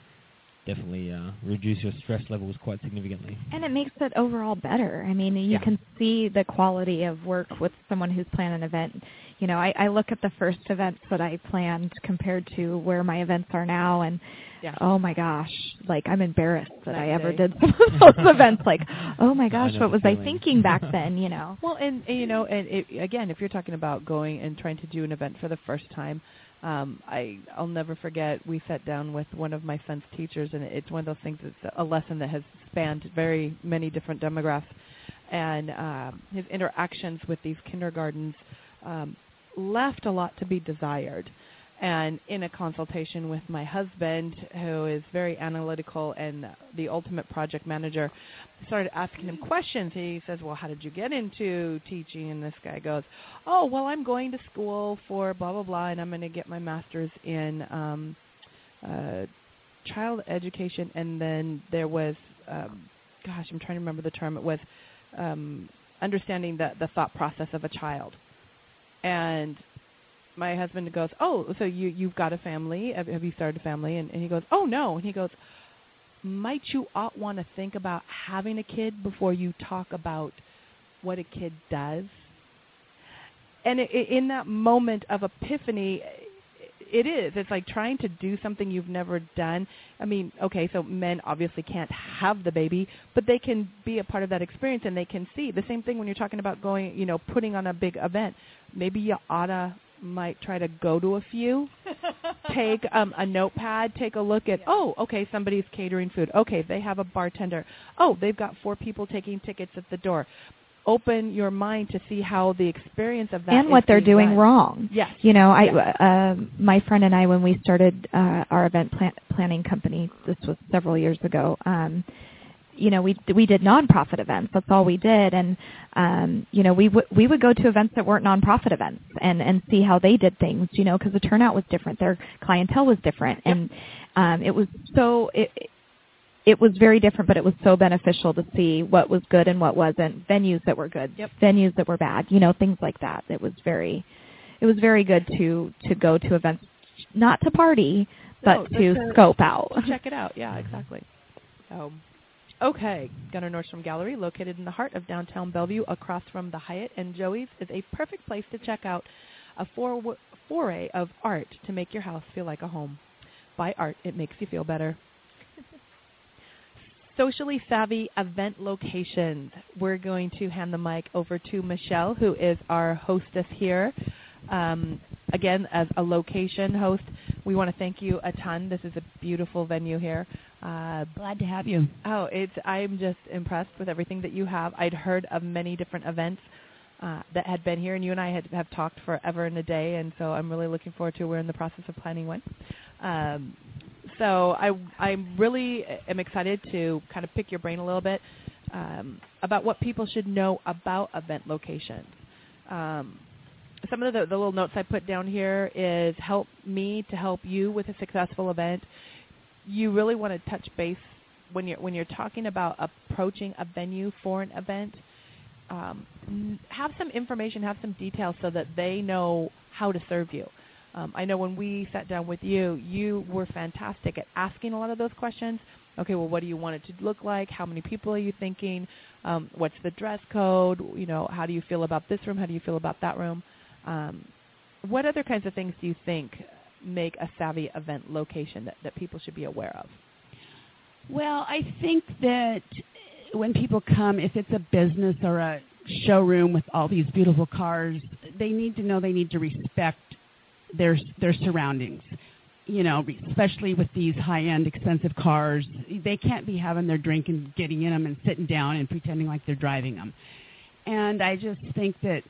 definitely uh, reduce your stress levels quite significantly. And it makes it overall better. I mean, you Yeah. can see the quality of work with someone who's planned an event. You know, I, I look at the first events that I planned compared to where my events are now, and Yeah. oh my gosh, like I'm embarrassed that Night I and ever did some of those events. Like, oh my gosh, know what the was I thinking back then? You know. Well, and, and you know, and it, again, if you're talking about going and trying to do an event for the first time, um, I I'll never forget. We sat down with one of my son's teachers, and it's one of those things. It's a lesson that has spanned very many different demographics, and um, his interactions with these kindergartens um, left a lot to be desired. And in a consultation with my husband, who is very analytical and the ultimate project manager, started asking him questions. He says, "Well, how did you get into teaching?" And this guy goes, "Oh, well, I'm going to school for blah blah blah, and I'm going to get my master's in um, uh, child education." And then there was, um, gosh, I'm trying to remember the term. It was um, understanding the the thought process of a child. And my husband goes, "Oh, so you you've got a family? Have, have you started a family?" And, and he goes, "Oh no." And he goes, might you ought want to think about having a kid before you talk about what a kid does? And i i in that moment of epiphany, it is. It's like trying to do something you've never done. I mean, okay, so men obviously can't have the baby, but they can be a part of that experience and they can see. The same thing when you're talking about going, you know, putting on a big event. Maybe you oughta might try to go to a few take um, a notepad, take a look at, oh, okay, somebody's catering food. Okay, they have a bartender. Oh, they've got four people taking tickets at the door. Open your mind to see how the experience of that and is what they're being doing done. wrong. Yes. You know, I Yes. uh, my friend and I when we started uh, our event plan- planning company, this was several years ago. Um, you know, we we did nonprofit events. That's all we did, and um, you know, we would we would go to events that weren't nonprofit events and and see how they did things. You know, because the turnout was different, their clientele was different, and um, it was so it it was very different, but it was so beneficial to see what was good and what wasn't. Venues that were good, Yep. venues that were bad. You know, things like that. It was very it was very good to to go to events, not to party, but No, to to- scope out. Check it out. Yeah, exactly. So, okay, Gunnar Nordstrom Gallery, located in the heart of downtown Bellevue, across from the Hyatt and Joey's, is a perfect place to check out a for- foray of art to make your house feel like a home. By art, it makes you feel better. Socially savvy event locations. We're going to hand the mic over to Michelle, who is our hostess here. Um, again, as a location host, we want to thank you a ton. This is a beautiful venue here. Uh, Glad to have you. oh, it's I'm just impressed with everything that you have. I'd heard of many different events uh, that had been here, and you and I had have talked forever and a day, and so I'm really looking forward to. We're in the process of planning one. Um, so I I really am excited to kind of pick your brain a little bit um, about what people should know about event locations. Um, some of the, the little notes I put down here is help me to help you with a successful event. You really want to touch base when you're when you're talking about approaching a venue for an event. Um, have some information, have some details, so that they know how to serve you. Um, I know when we sat down with you, you were fantastic at asking a lot of those questions. Okay, well, what do you want it to look like? How many people are you thinking? Um, what's the dress code? You know, how do you feel about this room? How do you feel about that room? Um, what other kinds of things do you think make a savvy event location that, that people should be aware of? Well, I think that when people come, if it's a business or a showroom with all these beautiful cars, they need to know they need to respect their their surroundings. You know, especially with these high-end, expensive cars, they can't be having their drink and getting in them and sitting down and pretending like they're driving them. And I just think that,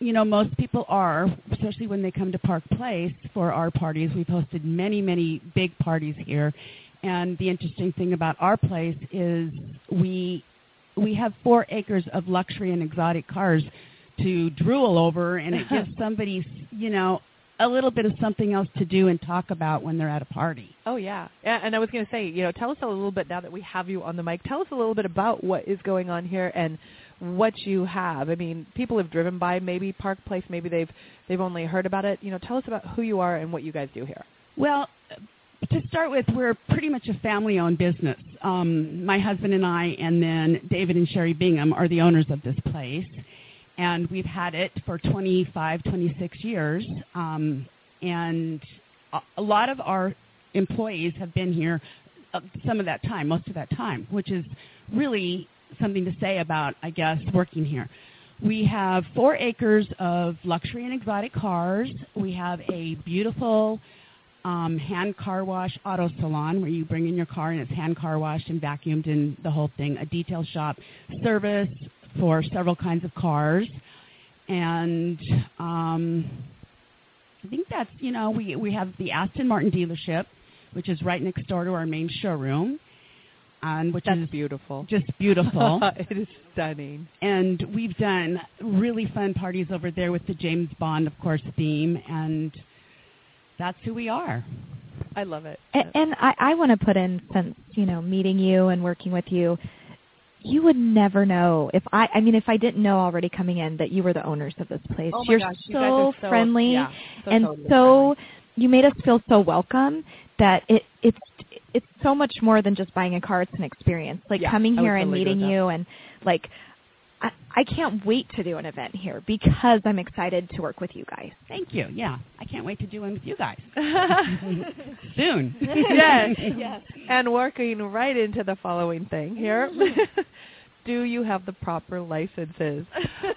you know, most people are, especially when they come to Park Place for our parties. We've hosted many, many big parties here. And the interesting thing about our place is we we have four acres of luxury and exotic cars to drool over, and it gives somebody, you know, a little bit of something else to do and talk about when they're at a party. Oh yeah, yeah. And I was going to say, you know, tell us a little bit now that we have you on the mic. Tell us a little bit about what is going on here and what you have. I mean, people have driven by maybe Park Place, maybe they've they've only heard about it. You know, tell us about who you are and what you guys do here. Well, to start with, we're pretty much a family-owned business. Um, my husband and I, and then David and Sherry Bingham, are the owners of this place and we've had it for 25, 26 years. Um, and a, lot of our employees have been here uh, some of that time, most of that time, which is really something to say about, I guess, working here. We have four acres of luxury and exotic cars. We have a beautiful um, hand car wash auto salon where you bring in your car and it's hand car washed and vacuumed and the whole thing. A detail shop, service, for several kinds of cars. And um, I think that's, you know, we, we have the Aston Martin dealership, which is right next door to our main showroom. And which That's is beautiful. just beautiful. it is stunning. and we've done really fun parties over there with the James Bond, of course, theme, and that's who we are. I love it. And, and I, I want to put in, since you know, meeting you and working with you, you would never know if I. I mean, if I didn't know already coming in that you were the owners of this place. oh my You're gosh, you so, guys are so friendly, yeah, so and totally so friendly. you made us feel so welcome that it it's it's so much more than just buying a car. It's an experience. Like Yeah, coming here and totally meeting you and like. I, I can't wait to do an event here because I'm excited to work with you guys. Thank you. Yeah, I can't wait to do one with you guys soon. yes. yes. And working right into the following thing here. Do you have the proper licenses?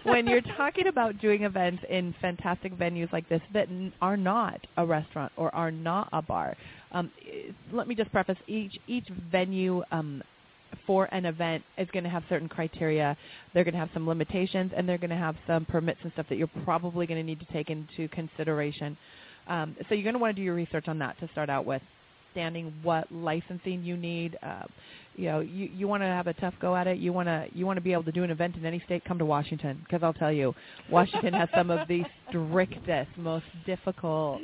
when you're talking about doing events in fantastic venues like this that n- are not a restaurant or are not a bar, um, let me just preface each each venue um, for an event is going to have certain criteria. They're going to have some limitations, and they're going to have some permits and stuff that you're probably going to need to take into consideration. Um, so you're going to want to do your research on that to start out with, understanding what licensing you need. Uh, you know, you, you want to have a tough go at it. You want to you want to be able to do an event in any state. Come to Washington because I'll tell you, Washington has some of the strictest, most difficult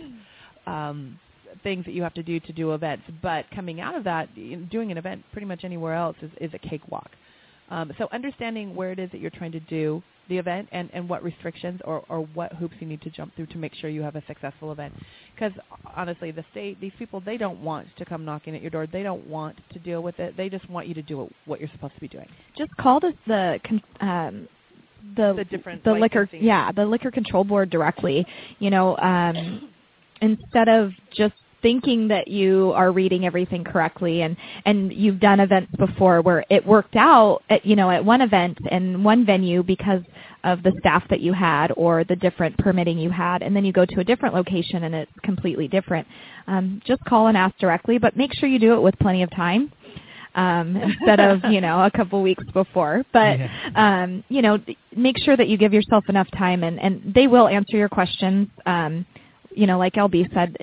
um, things that you have to do to do events. But coming out of that, doing an event pretty much anywhere else is, is a cakewalk. Um, so understanding where it is that you're trying to do the event and, and what restrictions or, or what hoops you need to jump through to make sure you have a successful event. Because honestly, the state, these people, they don't want to come knocking at your door. They don't want to deal with it. They just want you to do what you're supposed to be doing. Just call this the um, the The different the liquor yeah the liquor control board directly. You know, um, instead of just thinking that you are reading everything correctly and and you've done events before where it worked out at you know at one event and one venue because of the staff that you had or the different permitting you had and then you go to a different location and it's completely different. Um, just call and ask directly but make sure you do it with plenty of time um, instead of you know a couple weeks before. But um, you know make sure that you give yourself enough time and and they will answer your questions. Um, you know, like LB said,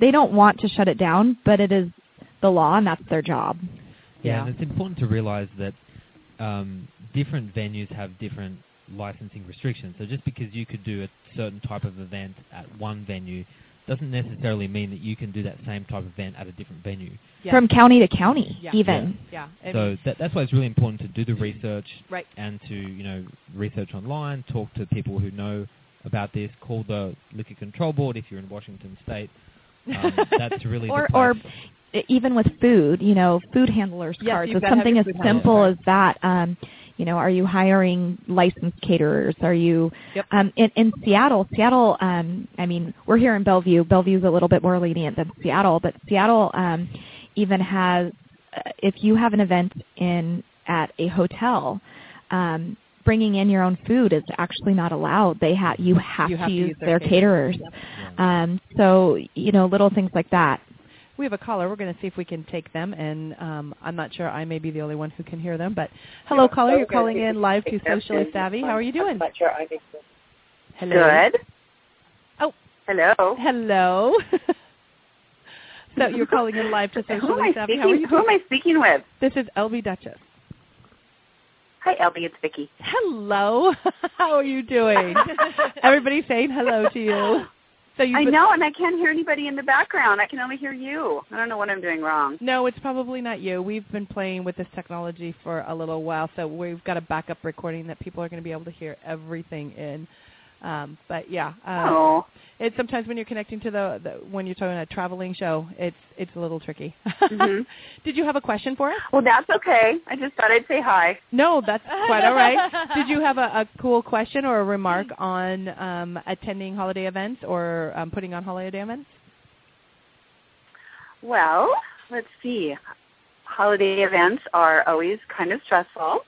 they don't want to shut it down, but it is the law and that's their job. Yeah, Yeah. and it's important to realize that um, different venues have different licensing restrictions. So just because you could do a certain type of event at one venue doesn't necessarily mean that you can do that same type of event at a different venue. Yeah. From county to county, Yeah. even. yeah. I so that, that's why it's really important to do the research right. and to you know research online, talk to people who know about this, call the liquor control board if you're in Washington State. Um, that's really Or the or even with food, you know, food handlers Yes, cards. you've It's gotta have something as food handler simple as that. Um, you know, are you hiring licensed caterers? Are you Yep. um, in, in Seattle? Seattle. Um, I mean, we're here in Bellevue. Bellevue's a little bit more lenient than Seattle, but Seattle um, even has. Uh, if you have an event in at a hotel, um, bringing in your own food is actually not allowed. They have you have You to have to use use their their caterers. caterers. Yep. Yeah. Um, so you know, little things like that. we have a caller. We're going to see if we can take them, and um, I'm not sure I may be the only one who can hear them. But hello, caller. You're calling in live to Socially Savvy. How are you doing? Not sure I think so. Hello. Good. Oh. Hello. Hello. so you're calling in live to Who Socially I Savvy. How are you Who am? I speaking with? This is LB Dutchess. Hi, LB. It's Vicki. Hello. How are you doing? Everybody saying hello to you. So you I know, and I can't hear anybody in the background. I can only hear you. I don't know what I'm doing wrong. No, it's probably not you. We've been playing with this technology for a little while, so we've got a backup recording that people are going to be able to hear everything in. Um, but yeah, um, oh, it's sometimes when you're connecting to the, the when you're talking a traveling show, it's it's a little tricky. Mhm. Did you have a question for us? well, that's okay. I just thought I'd say hi. No, that's quite all right. Did you have a, a cool question or a remark on um, attending holiday events or um, putting on holiday events? Well, let's see. Holiday events are always kind of stressful,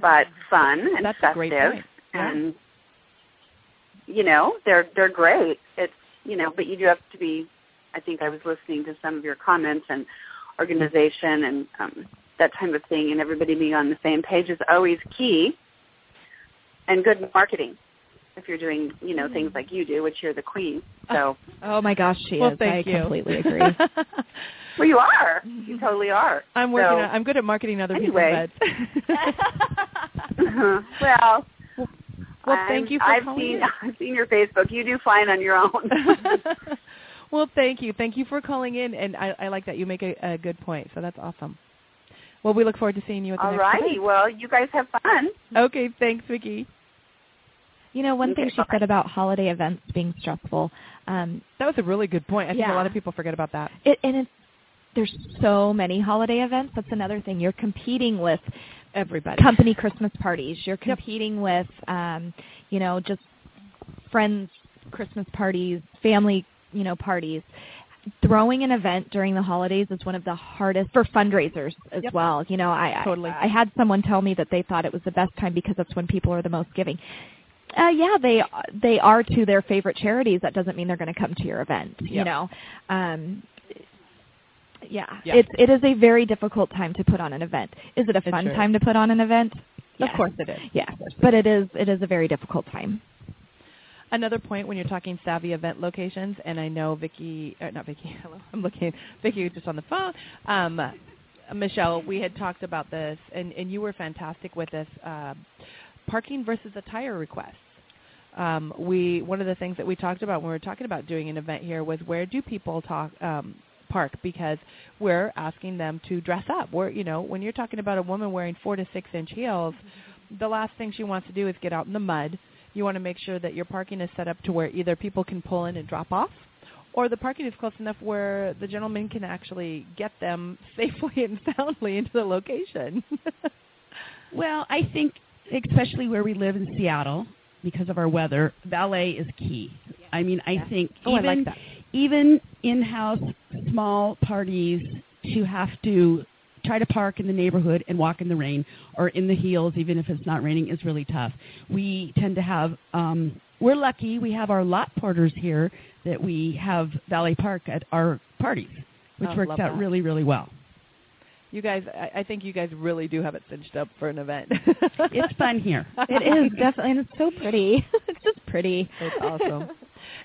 but fun and That's festive. Yeah. and you know they're they're great. It's you know, but you do have to be. I think I was listening to some of your comments and organization and um, that type of thing, and everybody being on the same page is always key. And good marketing, if you're doing you know things like you do, which you're the queen. So Oh my gosh, she well, is. thank I you. completely agree. well, you are. You totally are. I'm working. So- on, I'm good at marketing other Anyway. people's events. well, well, I'm- thank you for I've calling seen in. I've seen your Facebook. You do fine on your own. well, thank you. Thank you for calling in, and I, I like that you make a, a good point. So that's awesome. Well, we look forward to seeing you at the All next righty. event. Well, you guys have fun. Okay, thanks, Vicki. You know, one Okay, thing she bye. said about holiday events being stressful, um, That was a really good point. I think a lot of people forget about that. it, and it's, there's so many holiday events. That's another thing. You're competing with Everybody. company Christmas parties. You're Yep. competing with, um, you know, just friends Christmas parties, family, you know, parties. Throwing an event during the holidays is one of the hardest for fundraisers as Yep. well. You know, I, I- Totally. I had someone tell me that they thought it was the best time because that's when people are the most giving. Uh, yeah, they they are to their favorite charities. That doesn't mean they're going to come to your event. You know, um, yeah, Yeah. it's it is a very difficult time to put on an event. Is it a fun sure is. time to put on an event? Of course it is. Yeah, but it is it is a very difficult time. Another point when you're talking savvy event locations, and I know Vicky, uh, not Vicky, hello, I'm looking, Vicky was just on the phone. Um, Michelle, we had talked about this, and, and you were fantastic with this. Uh, parking versus attire requests. Um, we one of the things that we talked about when we were talking about doing an event here was where do people talk um, park because we're asking them to dress up. We're you know when you're talking about a woman wearing four to six inch heels, the last thing she wants to do is get out in the mud. You want to make sure that your parking is set up to where either people can pull in and drop off, or the parking is close enough where the gentleman can actually get them safely and soundly into the location. Well, I think especially where we live in Seattle, because of our weather, valet is key. I mean, I think oh, I even like that. Even in-house small parties to have to try to park in the neighborhood and walk in the rain or in the heels even if it's not raining is really tough. We tend to have um we're lucky we have our lot porters here that we have Valley park at our parties, which Oh, works out that. really really well. You guys, I, I think you guys really do have it cinched up for an event. It's fun here. It is definitely, and it's so pretty. it's just pretty. It's awesome.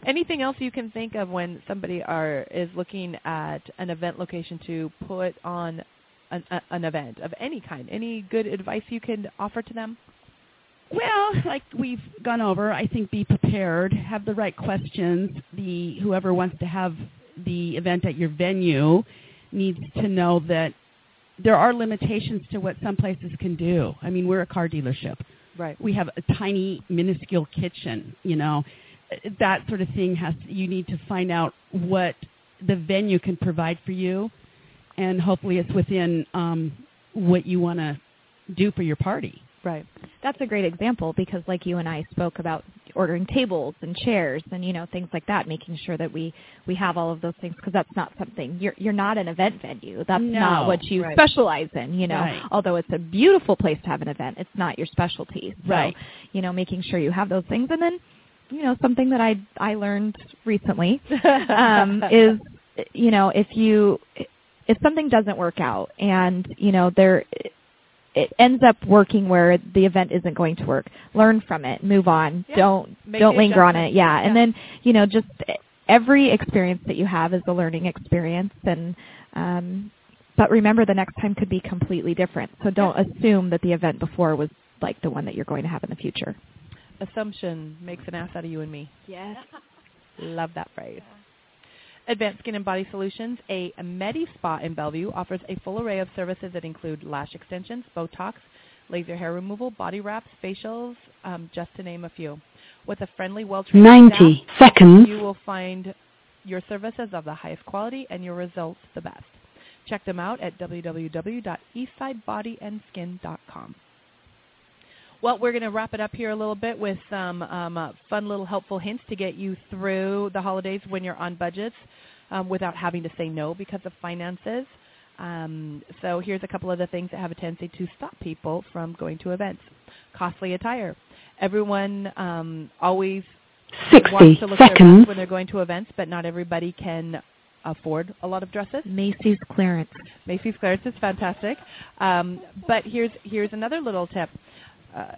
Anything else you can think of when somebody are is looking at an event location to put on an, a, an event of any kind? Any good advice you can offer to them? Well, like we've gone over, I think be prepared, have the right questions. The whoever wants to have the event at your venue needs to know that there are limitations to what some places can do. I mean, we're a car dealership. Right. We have a tiny minuscule kitchen, you know. That sort of thing has you need to find out what the venue can provide for you and hopefully it's within um what you want to do for your party. Right. That's a great example because, like you and I spoke about ordering tables and chairs and you know things like that, making sure that we we have all of those things because that's not something you're you're not an event venue. That's No. not what you Right. specialize in. You know, Right. although it's a beautiful place to have an event, it's not your specialty. So, Right. You know, making sure you have those things, and then you know something that I I learned recently um, is you know, if you if something doesn't work out and you know there it ends up working where the event isn't going to work. Learn from it, move on. Yeah. Don't Make don't linger on it. Yeah. Yeah. And then, you know, just every experience that you have is a learning experience and um but remember the next time could be completely different. So don't assume that the event before was like the one that you're going to have in the future. Assumption makes an ass out of you and me. Yes. Love that phrase. Advanced Skin and Body Solutions, a Medi Spa in Bellevue, offers a full array of services that include lash extensions, Botox, laser hair removal, body wraps, facials, um, just to name a few. With a friendly, well-trained 90 staff, seconds. you will find your services of the highest quality and your results the best. Check them out at www.eastsidebodyandskin.com. Well, we're going to wrap it up here a little bit with some um, uh, fun little helpful hints to get you through the holidays when you're on budgets um, without having to say no because of finances. Um, so here's a couple of the things that have a tendency to stop people from going to events. Costly attire. Everyone um, always 60 wants to look their seconds. best when they're going to events, but not everybody can afford a lot of dresses. Macy's clearance. Macy's clearance is fantastic. Um, but here's here's another little tip. Uh,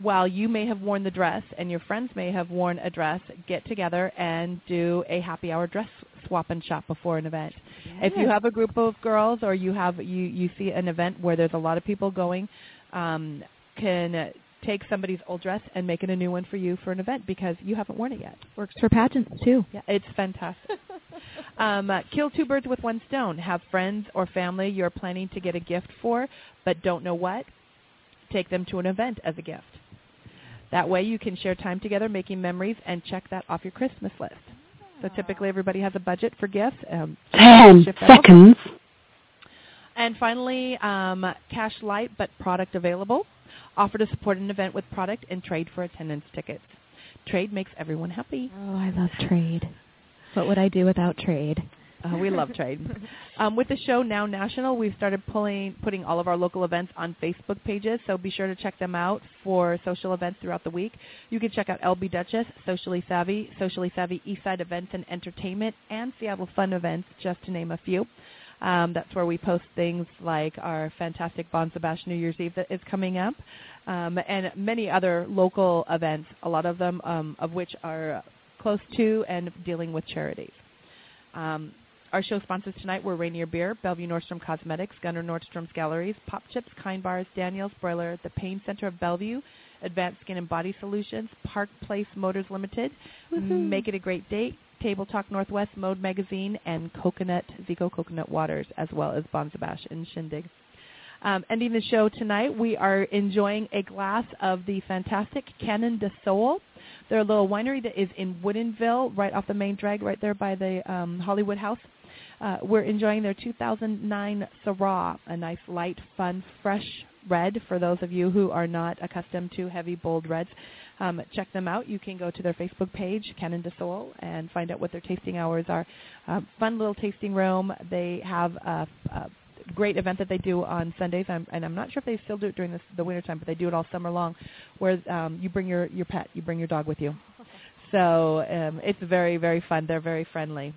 while you may have worn the dress and your friends may have worn a dress, get together and do a happy hour dress swap and shop before an event. If you have a group of girls or you have you you see an event where there's a lot of people going, um, can take somebody's old dress and make it a new one for you for an event because you haven't worn it yet. Works for pageants too. Yeah, it's fantastic. um, uh, kill two birds with one stone. Have friends or family you're planning to get a gift for, but don't know what. Take them to an event as a gift. That way you can share time together making memories and check that off your Christmas list. So typically everybody has a budget for gifts. Um, 10 shift over. seconds. And finally, um, cash light but product available. Offer to support an event with product and trade for attendance tickets. Trade makes everyone happy. Oh, I love trade. What would I do without trade? Uh, we love trade. Um, with the show now national, we've started pulling, putting all of our local events on Facebook pages, so be sure to check them out for social events throughout the week. You can check out LB Dutchess, Socially Savvy, Socially Savvy Eastside Events and Entertainment, and Seattle Fun Events, just to name a few. Um, that's where we post things like our fantastic Bonza Bash New Year's Eve that is coming up, um, and many other local events, a lot of them um, of which are close to and dealing with charities. Um, our show sponsors tonight were Rainier Beer, Bellevue Nordstrom Cosmetics, Gunnar Nordstrom's Galleries, Pop Chips, Kind Bars, Daniels Broiler, the Pain Center of Bellevue, Advanced Skin and Body Solutions, Park Place Motors Limited, Make It a Great Date, Table Talk Northwest, Mode Magazine, and Coconut, Zico Coconut Waters, as well as Bonza Bash and Shindigg. Um, ending the show tonight, we are enjoying a glass of the fantastic Canon de Sol. They're a little winery that is in Woodinville, right off the main drag, right there by the um, Hollywood House. Uh, we're enjoying their 2009 Syrah, a nice, light, fun, fresh red for those of you who are not accustomed to heavy, bold reds. Um, check them out. You can go to their Facebook page, Canon de Sol, and find out what their tasting hours are. Um, fun little tasting room. They have a, a great event that they do on Sundays, I'm, and I'm not sure if they still do it during this, the wintertime, but they do it all summer long, where um, you bring your, your pet, you bring your dog with you. So um, it's very, very fun. They're very friendly.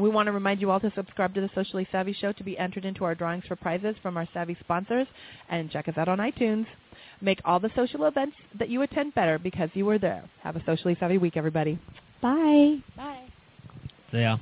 We want to remind you all to subscribe to the Socially Savvy Show to be entered into our drawings for prizes from our Savvy sponsors, and check us out on iTunes. Make all the social events that you attend better because you were there. Have a socially savvy week, everybody. Bye. Bye. See ya.